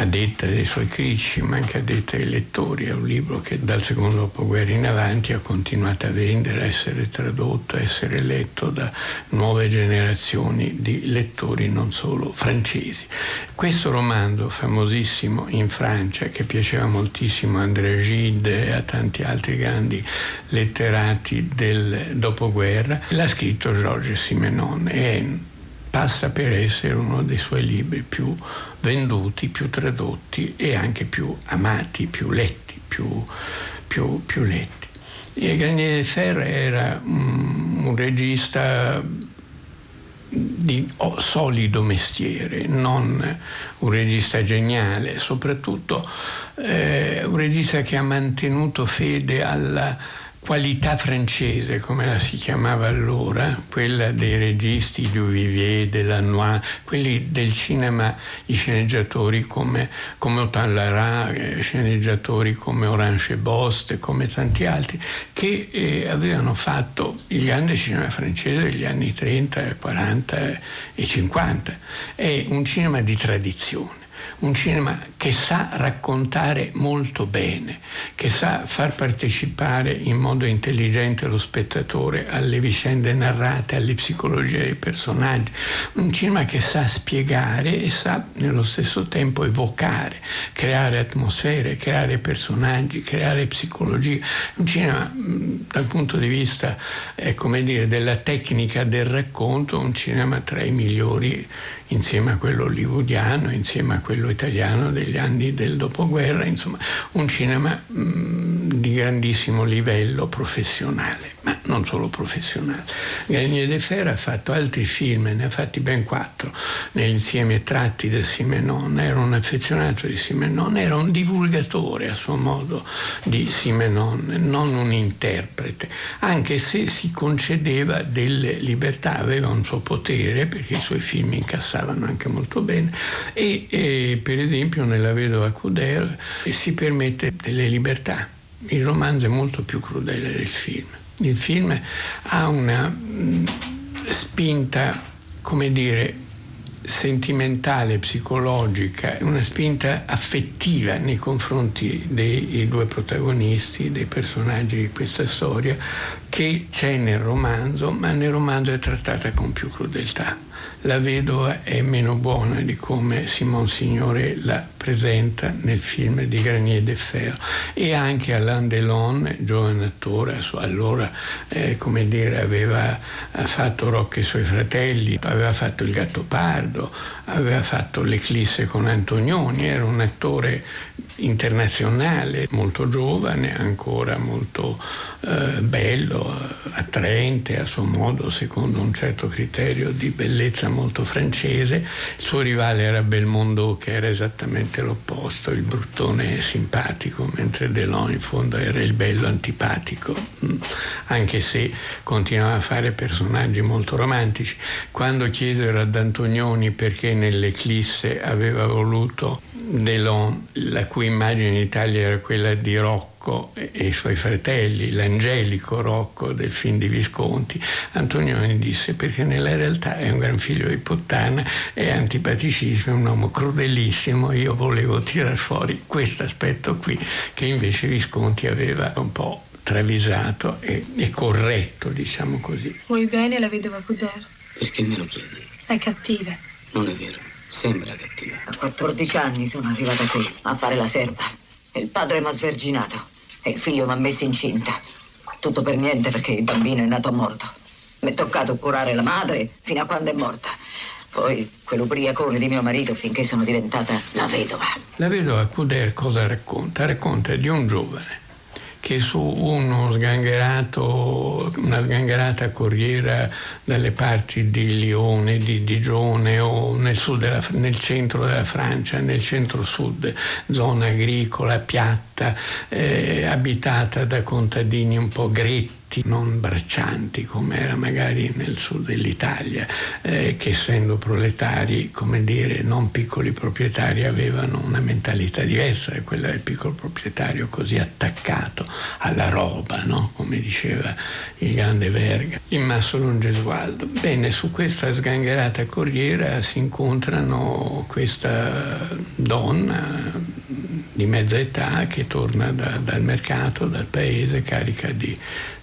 a detta dei suoi critici, ma anche a detta dei lettori. È un libro che dal secondo dopoguerra in avanti ha continuato a vendere, a essere tradotto, a essere letto da nuove generazioni di lettori non solo francesi. Questo romanzo famosissimo in Francia, che piaceva moltissimo a André Gide e a tanti altri grandi letterati del dopoguerra, l'ha scritto Georges Simenon e passa per essere uno dei suoi libri più venduti, più tradotti e anche più amati, più letti, più, più, più letti. E Granier Fer era un, un regista di solido mestiere, non un regista geniale, soprattutto eh, un regista che ha mantenuto fede alla qualità francese, come la si chiamava allora, quella dei registi di Vivier, Delannoy, quelli del cinema, i sceneggiatori come, come Autant Lara, eh, sceneggiatori come Orange Bost, come tanti altri, che eh, avevano fatto il grande cinema francese degli anni 30, 40 e 50. È un cinema di tradizione un cinema che sa raccontare molto bene, che sa far partecipare in modo intelligente lo spettatore alle vicende narrate, alle psicologie dei personaggi, un cinema che sa spiegare e sa nello stesso tempo evocare, creare atmosfere, creare personaggi, creare psicologia, un cinema dal punto di vista eh, come dire, della tecnica del racconto, un cinema tra i migliori insieme a quello hollywoodiano, insieme a quello italiano degli anni del dopoguerra, insomma un cinema mh, di grandissimo livello professionale, ma non solo professionale. Garnier de Fer ha fatto altri film, ne ha fatti ben quattro, nell'insieme tratti da Simenon, era un affezionato di Simenon, era un divulgatore a suo modo di Simenon, non un interprete, anche se si concedeva delle libertà, aveva un suo potere perché i suoi film incassavano anche molto bene e, e per esempio nella vedova Couder si permette delle libertà. Il romanzo è molto più crudele del film. Il film ha una spinta, come dire, sentimentale, psicologica, una spinta affettiva nei confronti dei due protagonisti, dei personaggi di questa storia, che c'è nel romanzo, ma nel romanzo è trattata con più crudeltà la vedova è meno buona di come Simon Signore la presenta nel film di Granier de Fer. E anche Alain Delon, giovane attore, allora eh, come dire, aveva fatto Rocco e i suoi fratelli, aveva fatto Il Gattopardo, aveva fatto L'Eclisse con Antonioni, era un attore internazionale, molto giovane, ancora molto eh, bello, attraente a suo modo, secondo un certo criterio di bellezza molto francese. Il suo rivale era Belmondo, che era esattamente l'opposto, il bruttone simpatico, mentre Delon in fondo era il bello antipatico, mm. anche se continuava a fare personaggi molto romantici. Quando chiesero ad Antonioni perché nell'Eclisse aveva voluto Delon, la cui immagine in Italia era quella di Rocco e, i suoi fratelli, l'angelico Rocco del film di Visconti, Antonioni disse perché nella realtà è un gran figlio di puttana, è antipaticissimo, è un uomo crudelissimo, io volevo tirar fuori questo aspetto qui che invece Visconti aveva un po' travisato e, e corretto, diciamo così. Vuoi bene la vedova Couder? Perché me lo chiedi? È cattiva. Non è vero. Sembra cattiva. A 14 anni sono arrivata qui a fare la serva. Il padre mi ha sverginato e il figlio mi ha messo incinta. Tutto per niente perché il bambino è nato morto. Mi è toccato curare la madre fino a quando è morta. Poi quell'ubriacone di mio marito finché sono diventata la vedova. La vedova Couder cosa racconta? Racconta di un giovane che su uno sgangherato, una sgangherata corriera dalle parti di Lione, di Digione o nel, della, nel centro della Francia, nel centro-sud, zona agricola, piatta, eh, abitata da contadini un po' gretti non braccianti come era magari nel sud dell'Italia, eh, che essendo proletari, come dire, non piccoli proprietari, avevano una mentalità diversa da quella del piccolo proprietario così attaccato alla roba, no? come diceva il grande Verga. Il Massolo Gesualdo. Bene, su questa sgangherata corriera si incontrano questa donna di mezza età che torna da, dal mercato, dal paese, carica di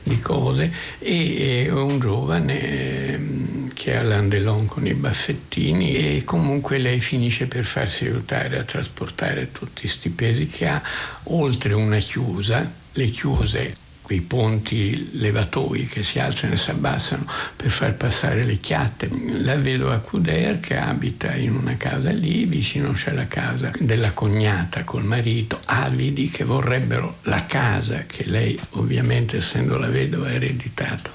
di cose e, un giovane ehm, che ha l'andelon con i baffettini e comunque lei finisce per farsi aiutare a trasportare tutti questi pesi che ha oltre una chiusa, le chiuse quei ponti levatoi che si alzano e si abbassano per far passare le chiatte. La vedova Couder che abita in una casa lì, vicino c'è la casa della cognata col marito, avidi che vorrebbero la casa che lei ovviamente essendo la vedova ha ereditato,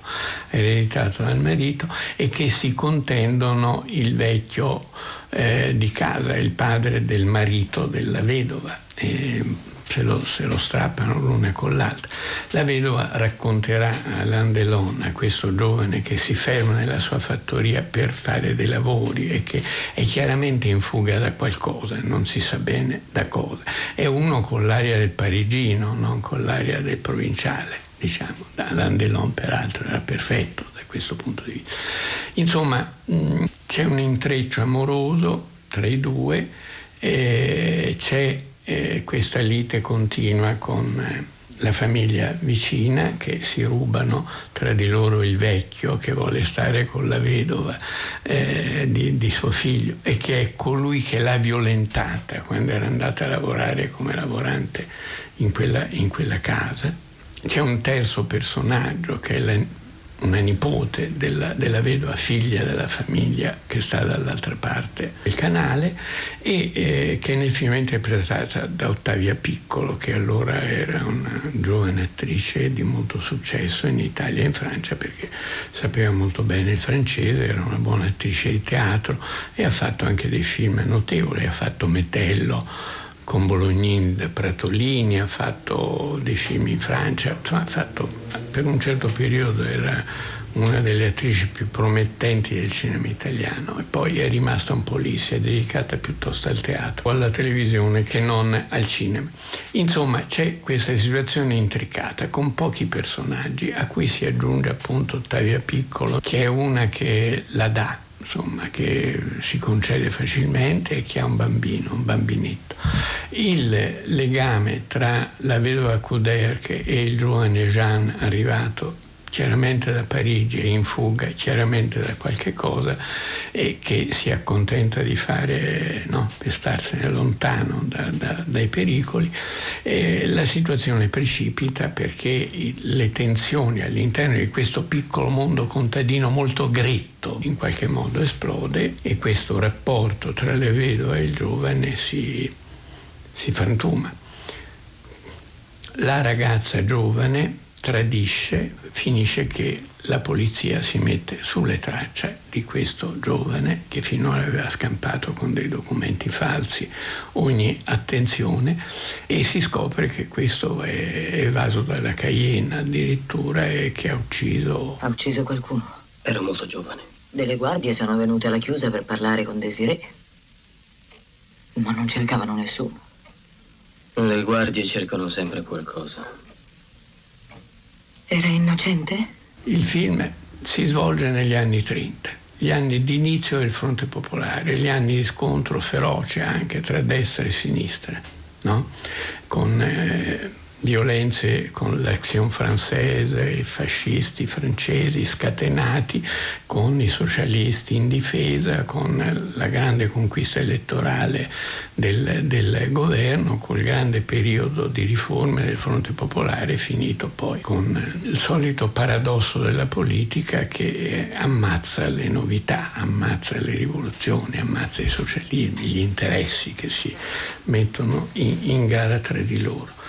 ereditato dal marito e che si contendono il vecchio eh, di casa, il padre del marito della vedova. E, lo, se lo strappano l'una con l'altra. La vedova racconterà a Landelon, a questo giovane che si ferma nella sua fattoria per fare dei lavori e che è chiaramente in fuga da qualcosa, non si sa bene da cosa. È uno con l'aria del parigino, non con l'aria del provinciale. Diciamo, Landelon peraltro era perfetto da questo punto di vista. Insomma, c'è un intreccio amoroso tra i due, eh, c'è eh, questa lite continua con eh, la famiglia vicina che si rubano tra di loro il vecchio che vuole stare con la vedova eh, di, di, suo figlio e che è colui che l'ha violentata quando era andata a lavorare come lavorante in quella, in quella casa. C'è un terzo personaggio che è la, una nipote della, della, vedova figlia della famiglia che sta dall'altra parte del canale e eh, che nel film è interpretata da Ottavia Piccolo che allora era una giovane attrice di molto successo in Italia e in Francia perché sapeva molto bene il francese, era una buona attrice di teatro e ha fatto anche dei film notevoli, ha fatto Metello con Bolognin da Pratolini, ha fatto dei film in Francia, ha fatto, per un certo periodo era una delle attrici più promettenti del cinema italiano e poi è rimasta un po' lì, si è dedicata piuttosto al teatro, alla televisione che non al cinema. Insomma c'è questa situazione intricata con pochi personaggi a cui si aggiunge appunto Ottavia Piccolo che è una che la dà insomma, che si concede facilmente e che ha un bambino, un bambinetto. Il legame tra la vedova Couderc e il giovane Jean arrivato chiaramente da Parigi e in fuga, chiaramente da qualche cosa, e che si accontenta di fare no, per starsene lontano da, da, dai pericoli, e la situazione precipita perché le tensioni all'interno di questo piccolo mondo contadino molto gretto in qualche modo esplode e questo rapporto tra le vedove e il giovane si, si frantuma. la ragazza giovane tradisce, finisce che la polizia si mette sulle tracce di questo giovane che finora aveva scampato con dei documenti falsi ogni attenzione e si scopre che questo è evaso dalla Cayenne addirittura e che ha ucciso... Ha ucciso qualcuno? Ero molto giovane. Delle guardie sono venute alla chiusa per parlare con Desiree. Ma non cercavano nessuno. Le guardie cercano sempre qualcosa. Era innocente? Il film si svolge negli anni 30, gli anni di inizio del fronte popolare, gli anni di scontro feroce anche tra destra e sinistra, no? con eh, violenze con l'Action Française, i fascisti francesi scatenati con i socialisti in difesa, con la grande conquista elettorale del, del governo, col grande periodo di riforme del fronte popolare finito poi con il solito paradosso della politica che ammazza le novità, ammazza le rivoluzioni, ammazza i socialismi, gli interessi che si mettono in, in gara tra di loro.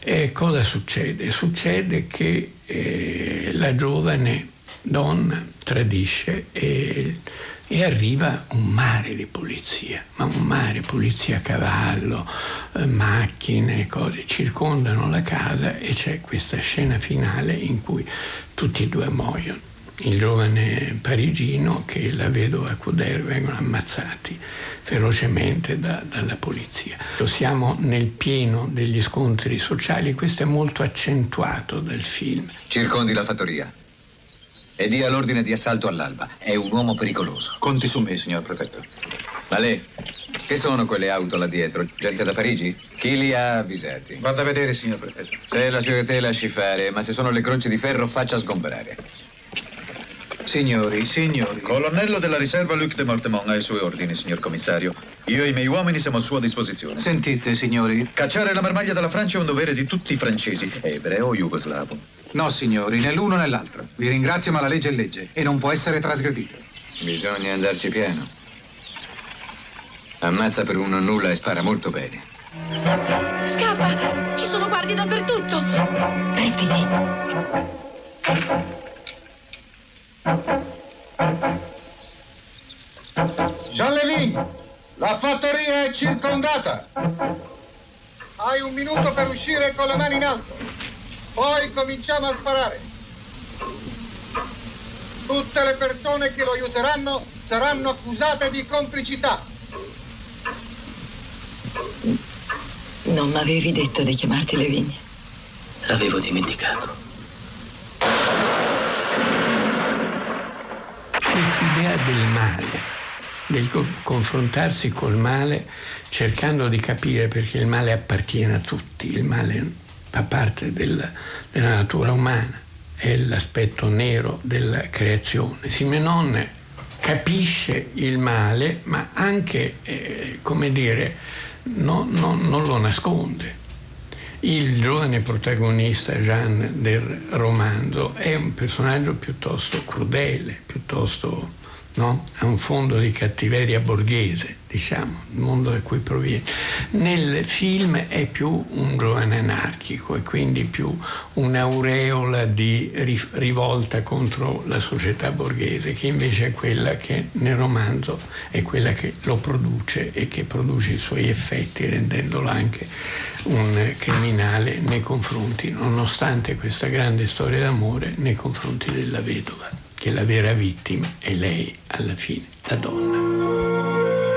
E cosa succede? Succede che eh, la giovane donna tradisce e, e, arriva un mare di polizia, ma un mare, polizia a cavallo, eh, macchine, cose, circondano la casa e c'è questa scena finale in cui tutti e due muoiono il giovane parigino che la vedova Couder vengono ammazzati ferocemente da, dalla polizia. Siamo nel pieno degli scontri sociali, questo è molto accentuato dal film. Circondi la fattoria e dia l'ordine di assalto all'alba. È un uomo pericoloso. Conti su me, signor prefetto. Ma lei, che sono quelle auto là dietro? Gente da Parigi? Chi li ha avvisati? Vada a vedere, signor prefetto. Se è la sûreté lasci fare, ma se sono le croci di ferro faccia sgomberare. Signori, signori. Colonnello della riserva Luc de Mortemont ha i suoi ordini, signor commissario. Io e i miei uomini siamo a sua disposizione. Sentite, signori. Cacciare la marmaglia dalla Francia è un dovere di tutti i francesi, ebreo o jugoslavo. No, signori, né l'uno né l'altro. Vi ringrazio, ma la legge è legge e non può essere trasgredita. Bisogna andarci piano. Ammazza per uno nulla e spara molto bene. Scappa! Ci sono guardie dappertutto! Vestiti! Jean Levin, la fattoria è circondata. Hai un minuto per uscire con le mani in alto. Poi cominciamo a sparare. Tutte le persone che lo aiuteranno saranno accusate di complicità. Non mi avevi detto di chiamarti Levin. L'avevo dimenticato. Quest'idea del male, del co- confrontarsi col male cercando di capire perché il male appartiene a tutti, il male fa parte della, della natura umana, è l'aspetto nero della creazione. Simenon capisce il male, ma anche, eh, come dire, no, no, non lo nasconde. Il giovane protagonista Jean del romanzo è un personaggio piuttosto crudele, piuttosto no? ha un fondo di cattiveria borghese, diciamo, il mondo da cui proviene. Nel film è più un giovane anarchico e quindi più un'aureola di rivolta contro la società borghese, che invece è quella che nel romanzo è quella che lo produce e che produce i suoi effetti, rendendolo anche un criminale nei confronti, nonostante questa grande storia d'amore, nei confronti della vedova che la vera vittima è lei alla fine, la donna.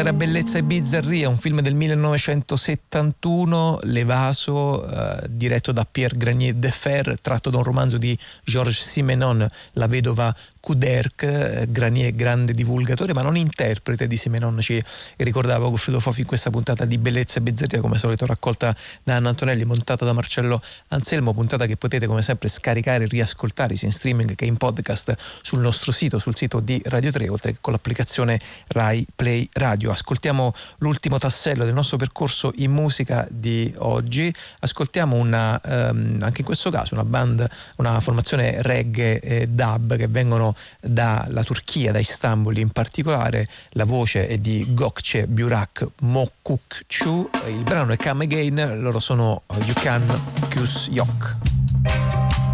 Era Bellezza e Bizzarria, un film del 1971, L'Evaso, eh, diretto da Pierre Granier de Fer, tratto da un romanzo di Georges Simenon, La vedova Kuderk, eh, Granier grande divulgatore ma non interprete di Simenon, ci ricordava Goffredo Fofi in questa puntata di Bellezza e Bizzarria, come al solito raccolta da Anna Antonelli, montata da Marcello Anselmo, puntata che potete come sempre scaricare e riascoltare sia in streaming che in podcast sul nostro sito, sul sito di Radio 3, oltre che con l'applicazione Rai Play Radio. Ascoltiamo l'ultimo tassello del nostro percorso in musica di oggi, ascoltiamo una, ehm, anche in questo caso una band, una formazione reggae e dub che vengono dalla Turchia, da Istanbul in particolare, la voce è di Gokce Burak Mokukchu, il brano è Come Again, loro sono You Can Kus Yok.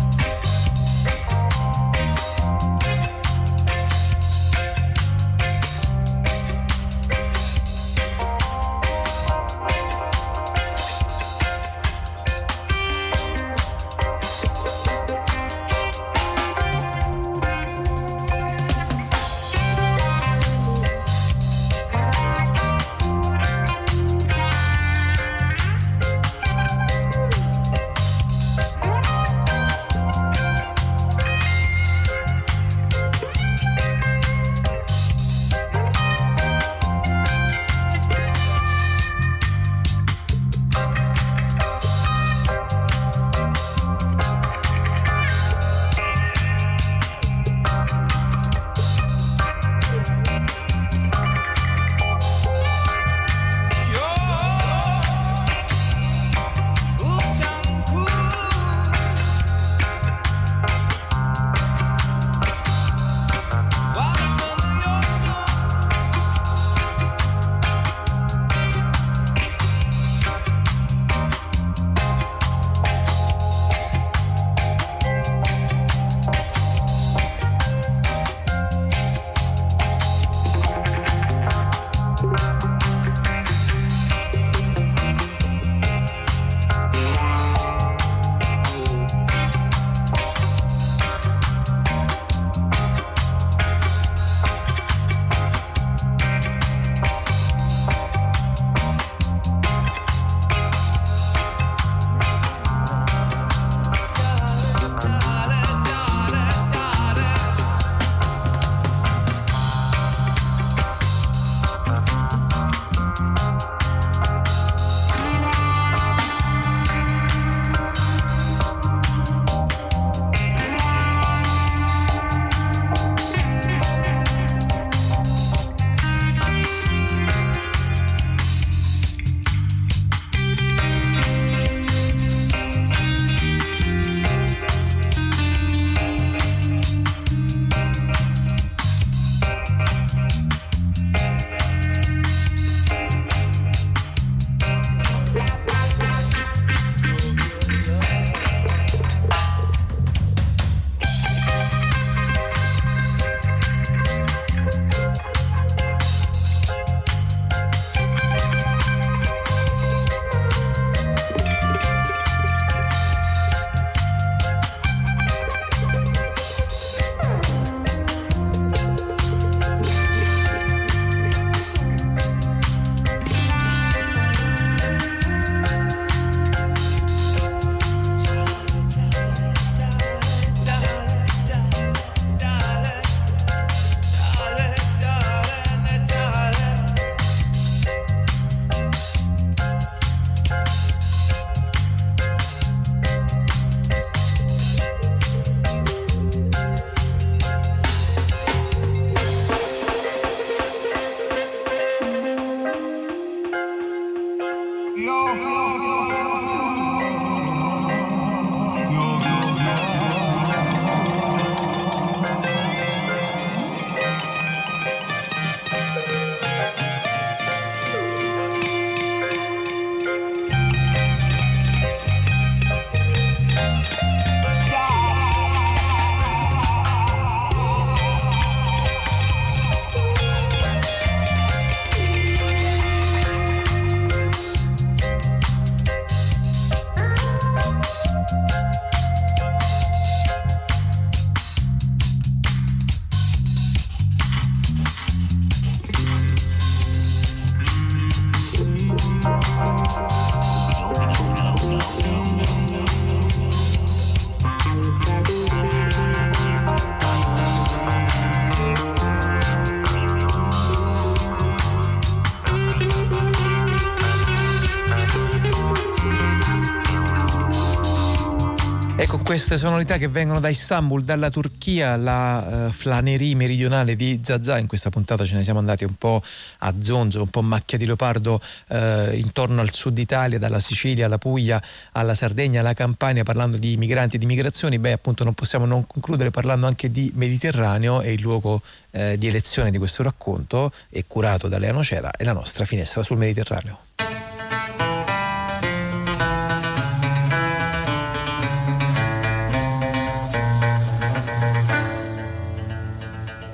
Queste sonorità che vengono da Istanbul, dalla Turchia, la uh, flanerie meridionale di Zazà, in questa puntata ce ne siamo andati un po' a zonzo, un po' macchia di leopardo uh, intorno al sud Italia, dalla Sicilia alla Puglia, alla Sardegna, alla Campania, parlando di migranti e di migrazioni, beh appunto non possiamo non concludere parlando anche di Mediterraneo e il luogo uh, di elezione di questo racconto è curato da Lea Nocera e la nostra finestra sul Mediterraneo.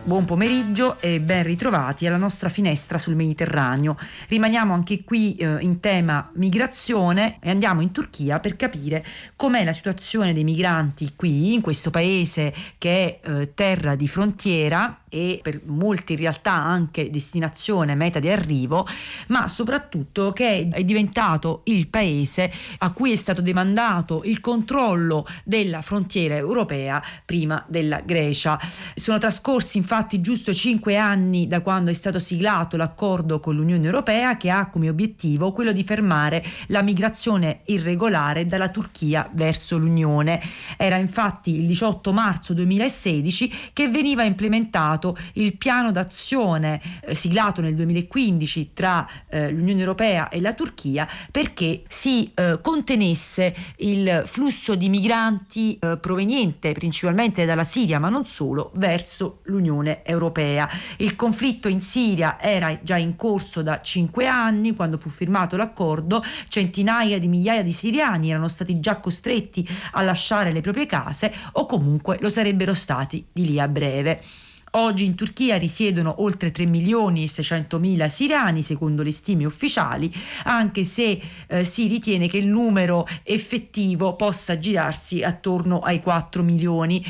Buon pomeriggio e ben ritrovati alla nostra finestra sul Mediterraneo. Rimaniamo anche qui eh, in tema migrazione e andiamo in Turchia per capire com'è la situazione dei migranti qui, in questo paese che è eh, terra di frontiera e per molti in realtà anche destinazione, meta di arrivo, ma soprattutto che è diventato il paese a cui è stato demandato il controllo della frontiera europea prima della Grecia. Sono trascorsi infatti giusto cinque anni da quando è stato siglato l'accordo con l'Unione Europea che ha come obiettivo quello di fermare la migrazione irregolare dalla Turchia verso l'Unione. Era infatti il 18 marzo 2016 che veniva implementato il piano d'azione eh, siglato nel 2015 tra eh, l'Unione Europea e la Turchia perché si eh, contenesse il flusso di migranti eh, proveniente principalmente dalla Siria ma non solo verso l'Unione Europea. Il conflitto in Siria era già in corso da cinque anni quando fu firmato l'accordo, centinaia di migliaia di siriani erano stati già costretti a lasciare le proprie case o comunque lo sarebbero stati di lì a breve. Oggi in Turchia risiedono oltre 3 milioni e 600 mila siriani, secondo le stime ufficiali, anche se eh, si ritiene che il numero effettivo possa girarsi attorno ai 4 milioni.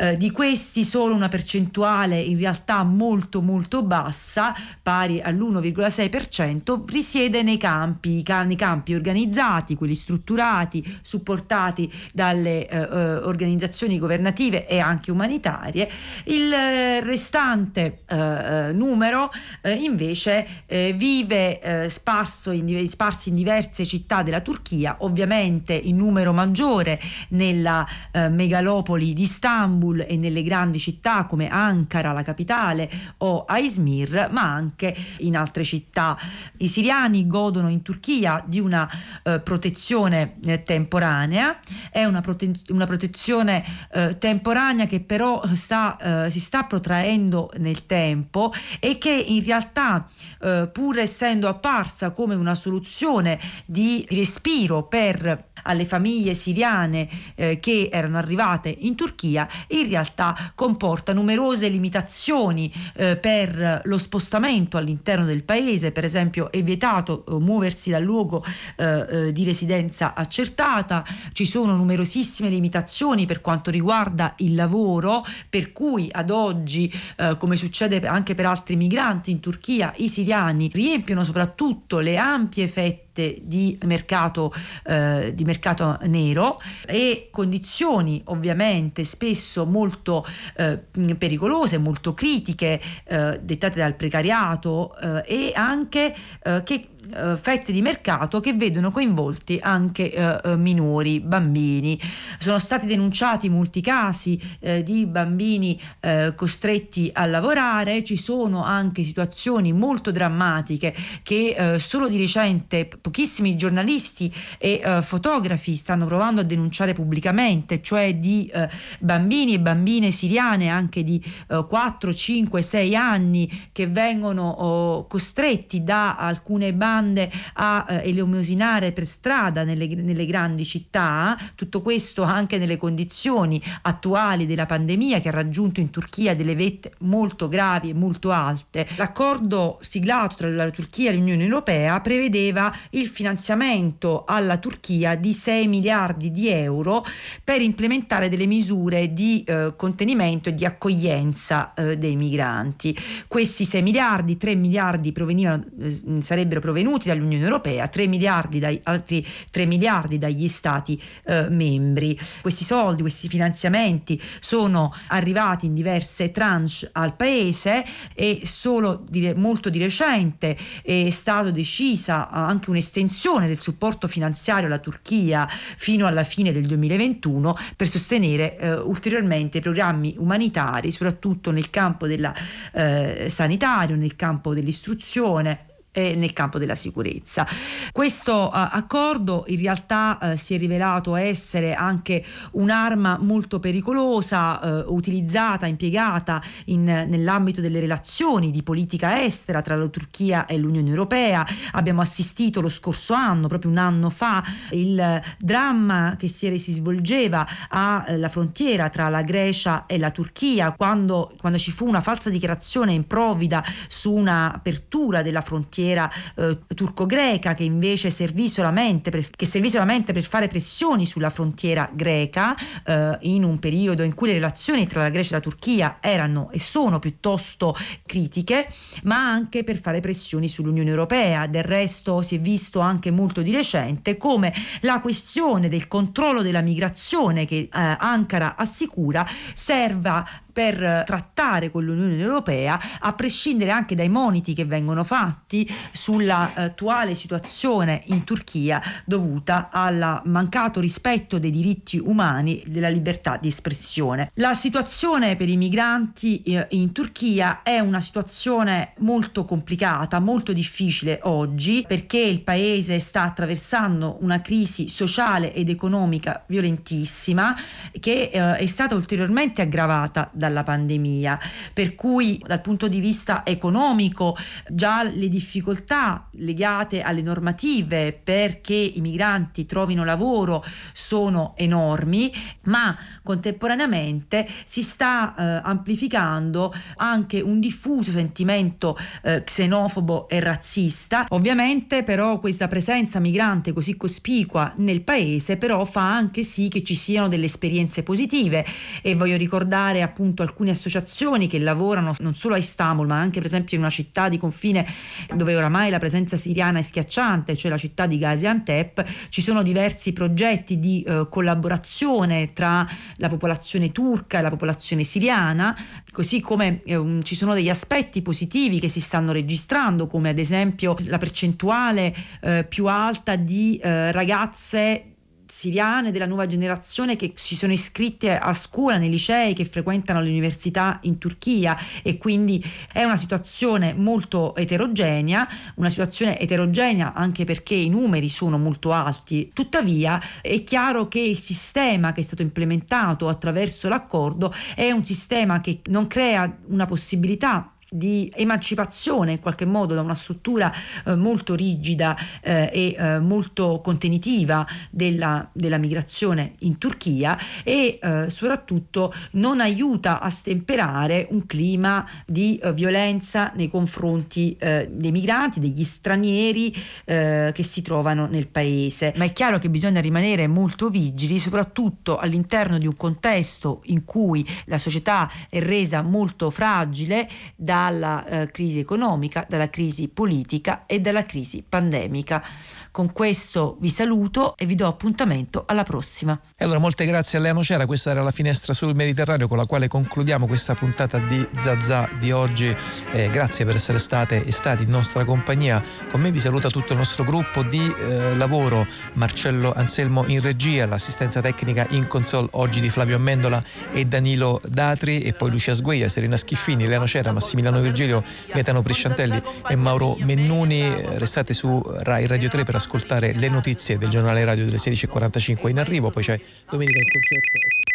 Eh, di questi solo una percentuale in realtà molto molto bassa, pari all'1,6%, risiede nei campi, nei campi organizzati, quelli strutturati, supportati dalle eh, eh organizzazioni governative e anche umanitarie. Il eh, restante eh, numero invece vive sparso in, sparsi in diverse città della Turchia, ovviamente in numero maggiore nella megalopoli di Istanbul, Istanbul e nelle grandi città come Ankara, la capitale, o a Izmir, ma anche in altre città. I siriani godono in Turchia di una eh, protezione eh, temporanea, è una, prote- una protezione eh, temporanea che però sta, eh, si sta protraendo nel tempo e che in realtà, eh, pur essendo apparsa come una soluzione di respiro per alle famiglie siriane eh, che erano arrivate in Turchia, in realtà comporta numerose limitazioni eh, per lo spostamento all'interno del paese, per esempio è vietato eh, muoversi dal luogo eh, eh, di residenza accertata, ci sono numerosissime limitazioni per quanto riguarda il lavoro, per cui ad oggi, eh, come succede anche per altri migranti in Turchia, i siriani riempiono soprattutto le ampie fette di mercato, eh, di mercato nero e condizioni ovviamente spesso molto eh, pericolose, molto critiche, eh, dettate dal precariato eh, e anche eh, che eh, fette di mercato che vedono coinvolti anche eh, eh, minori, bambini. Sono stati denunciati molti casi eh, di bambini eh, costretti a lavorare, ci sono anche situazioni molto drammatiche che eh, solo di recente pochissimi giornalisti e fotografi stanno provando a denunciare pubblicamente, cioè di bambini e bambine siriane anche di 4, 5, 6 anni che vengono oh, costretti da alcune bande bande a eh, elemosinare per strada nelle, nelle grandi città, tutto questo anche nelle condizioni attuali della pandemia che ha raggiunto in Turchia delle vette molto gravi e molto alte. L'accordo siglato tra la Turchia e l'Unione Europea prevedeva il finanziamento alla Turchia di 6 miliardi di euro per implementare delle misure di eh, contenimento e di accoglienza eh, dei migranti. Questi 6 miliardi, 3 miliardi eh, sarebbero provenuti sostenuti dall'Unione Europea, 3 miliardi dai, altri 3 miliardi dagli Stati eh, membri. Questi soldi, questi finanziamenti sono arrivati in diverse tranche al Paese e solo di, molto di recente è stata decisa anche un'estensione del supporto finanziario alla Turchia fino alla fine del 2021 per sostenere eh, ulteriormente programmi umanitari, soprattutto nel campo della, eh, sanitario, nel campo dell'istruzione e nel campo della sicurezza. Questo uh, accordo in realtà uh, si è rivelato essere anche un'arma molto pericolosa, uh, utilizzata, impiegata in, nell'ambito delle relazioni di politica estera tra la Turchia e l'Unione Europea. Abbiamo assistito lo scorso anno, proprio un anno fa, il dramma che si, si svolgeva alla frontiera tra la Grecia e la Turchia, quando, quando ci fu una falsa dichiarazione improvvida su un'apertura della frontiera frontiera eh, turco-greca che invece servì solamente per, servì solamente per fare pressioni sulla frontiera greca eh, in un periodo in cui le relazioni tra la Grecia e la Turchia erano e sono piuttosto critiche, ma anche per fare pressioni sull'Unione Europea. Del resto si è visto anche molto di recente come la questione del controllo della migrazione che eh, Ankara assicura serva per trattare con l'Unione Europea, a prescindere anche dai moniti che vengono fatti sull'attuale situazione in Turchia dovuta al mancato rispetto dei diritti umani e della libertà di espressione. La situazione per i migranti eh, in Turchia è una situazione molto complicata, molto difficile oggi perché il paese sta attraversando una crisi sociale ed economica violentissima che eh, è stata ulteriormente aggravata da dalla pandemia, per cui dal punto di vista economico già le difficoltà legate alle normative perché i migranti trovino lavoro sono enormi, ma contemporaneamente si sta eh, amplificando anche un diffuso sentimento eh, xenofobo e razzista. Ovviamente però questa presenza migrante così cospicua nel paese però fa anche sì che ci siano delle esperienze positive e voglio ricordare appunto appunto alcune associazioni che lavorano non solo a Istanbul ma anche per esempio in una città di confine dove oramai la presenza siriana è schiacciante, cioè la città di Gaziantep, ci sono diversi progetti di eh, collaborazione tra la popolazione turca e la popolazione siriana, così come eh, ci sono degli aspetti positivi che si stanno registrando come ad esempio la percentuale eh, più alta di eh, ragazze siriane della nuova generazione che si sono iscritte a scuola nei licei, che frequentano l'università in Turchia e quindi è una situazione molto eterogenea, una situazione eterogenea anche perché i numeri sono molto alti. Tuttavia è chiaro che il sistema che è stato implementato attraverso l'accordo è un sistema che non crea una possibilità di emancipazione in qualche modo da una struttura eh, molto rigida eh, e eh, molto contenitiva della, della, migrazione in Turchia e eh, soprattutto non aiuta a stemperare un clima di eh, violenza nei confronti eh, dei migranti, degli stranieri che si trovano nel paese. Ma è chiaro che bisogna rimanere molto vigili, soprattutto all'interno di un contesto in cui la società è resa molto fragile da dalla eh, crisi economica, dalla crisi politica e dalla crisi pandemica. Con questo vi saluto e vi do appuntamento alla prossima. E allora molte grazie a Lea Nocera, questa era la finestra sul Mediterraneo con la quale concludiamo questa puntata di Zazà di oggi. Eh, grazie per essere state e stati in nostra compagnia. Con me vi saluta tutto il nostro gruppo di eh, lavoro, Marcello Anselmo in regia, l'assistenza tecnica in console oggi di Flavio Amendola e Danilo Datri e poi Lucia Sgueia, Serena Schiffini, Lea Nocera, Massimiliano Virgilio, Gaetano Prisciantelli e Mauro Mennuni. Restate su Rai Radio 3 per ascoltare le notizie del giornale radio delle 16.45 in arrivo, poi c'è domenica in concerto.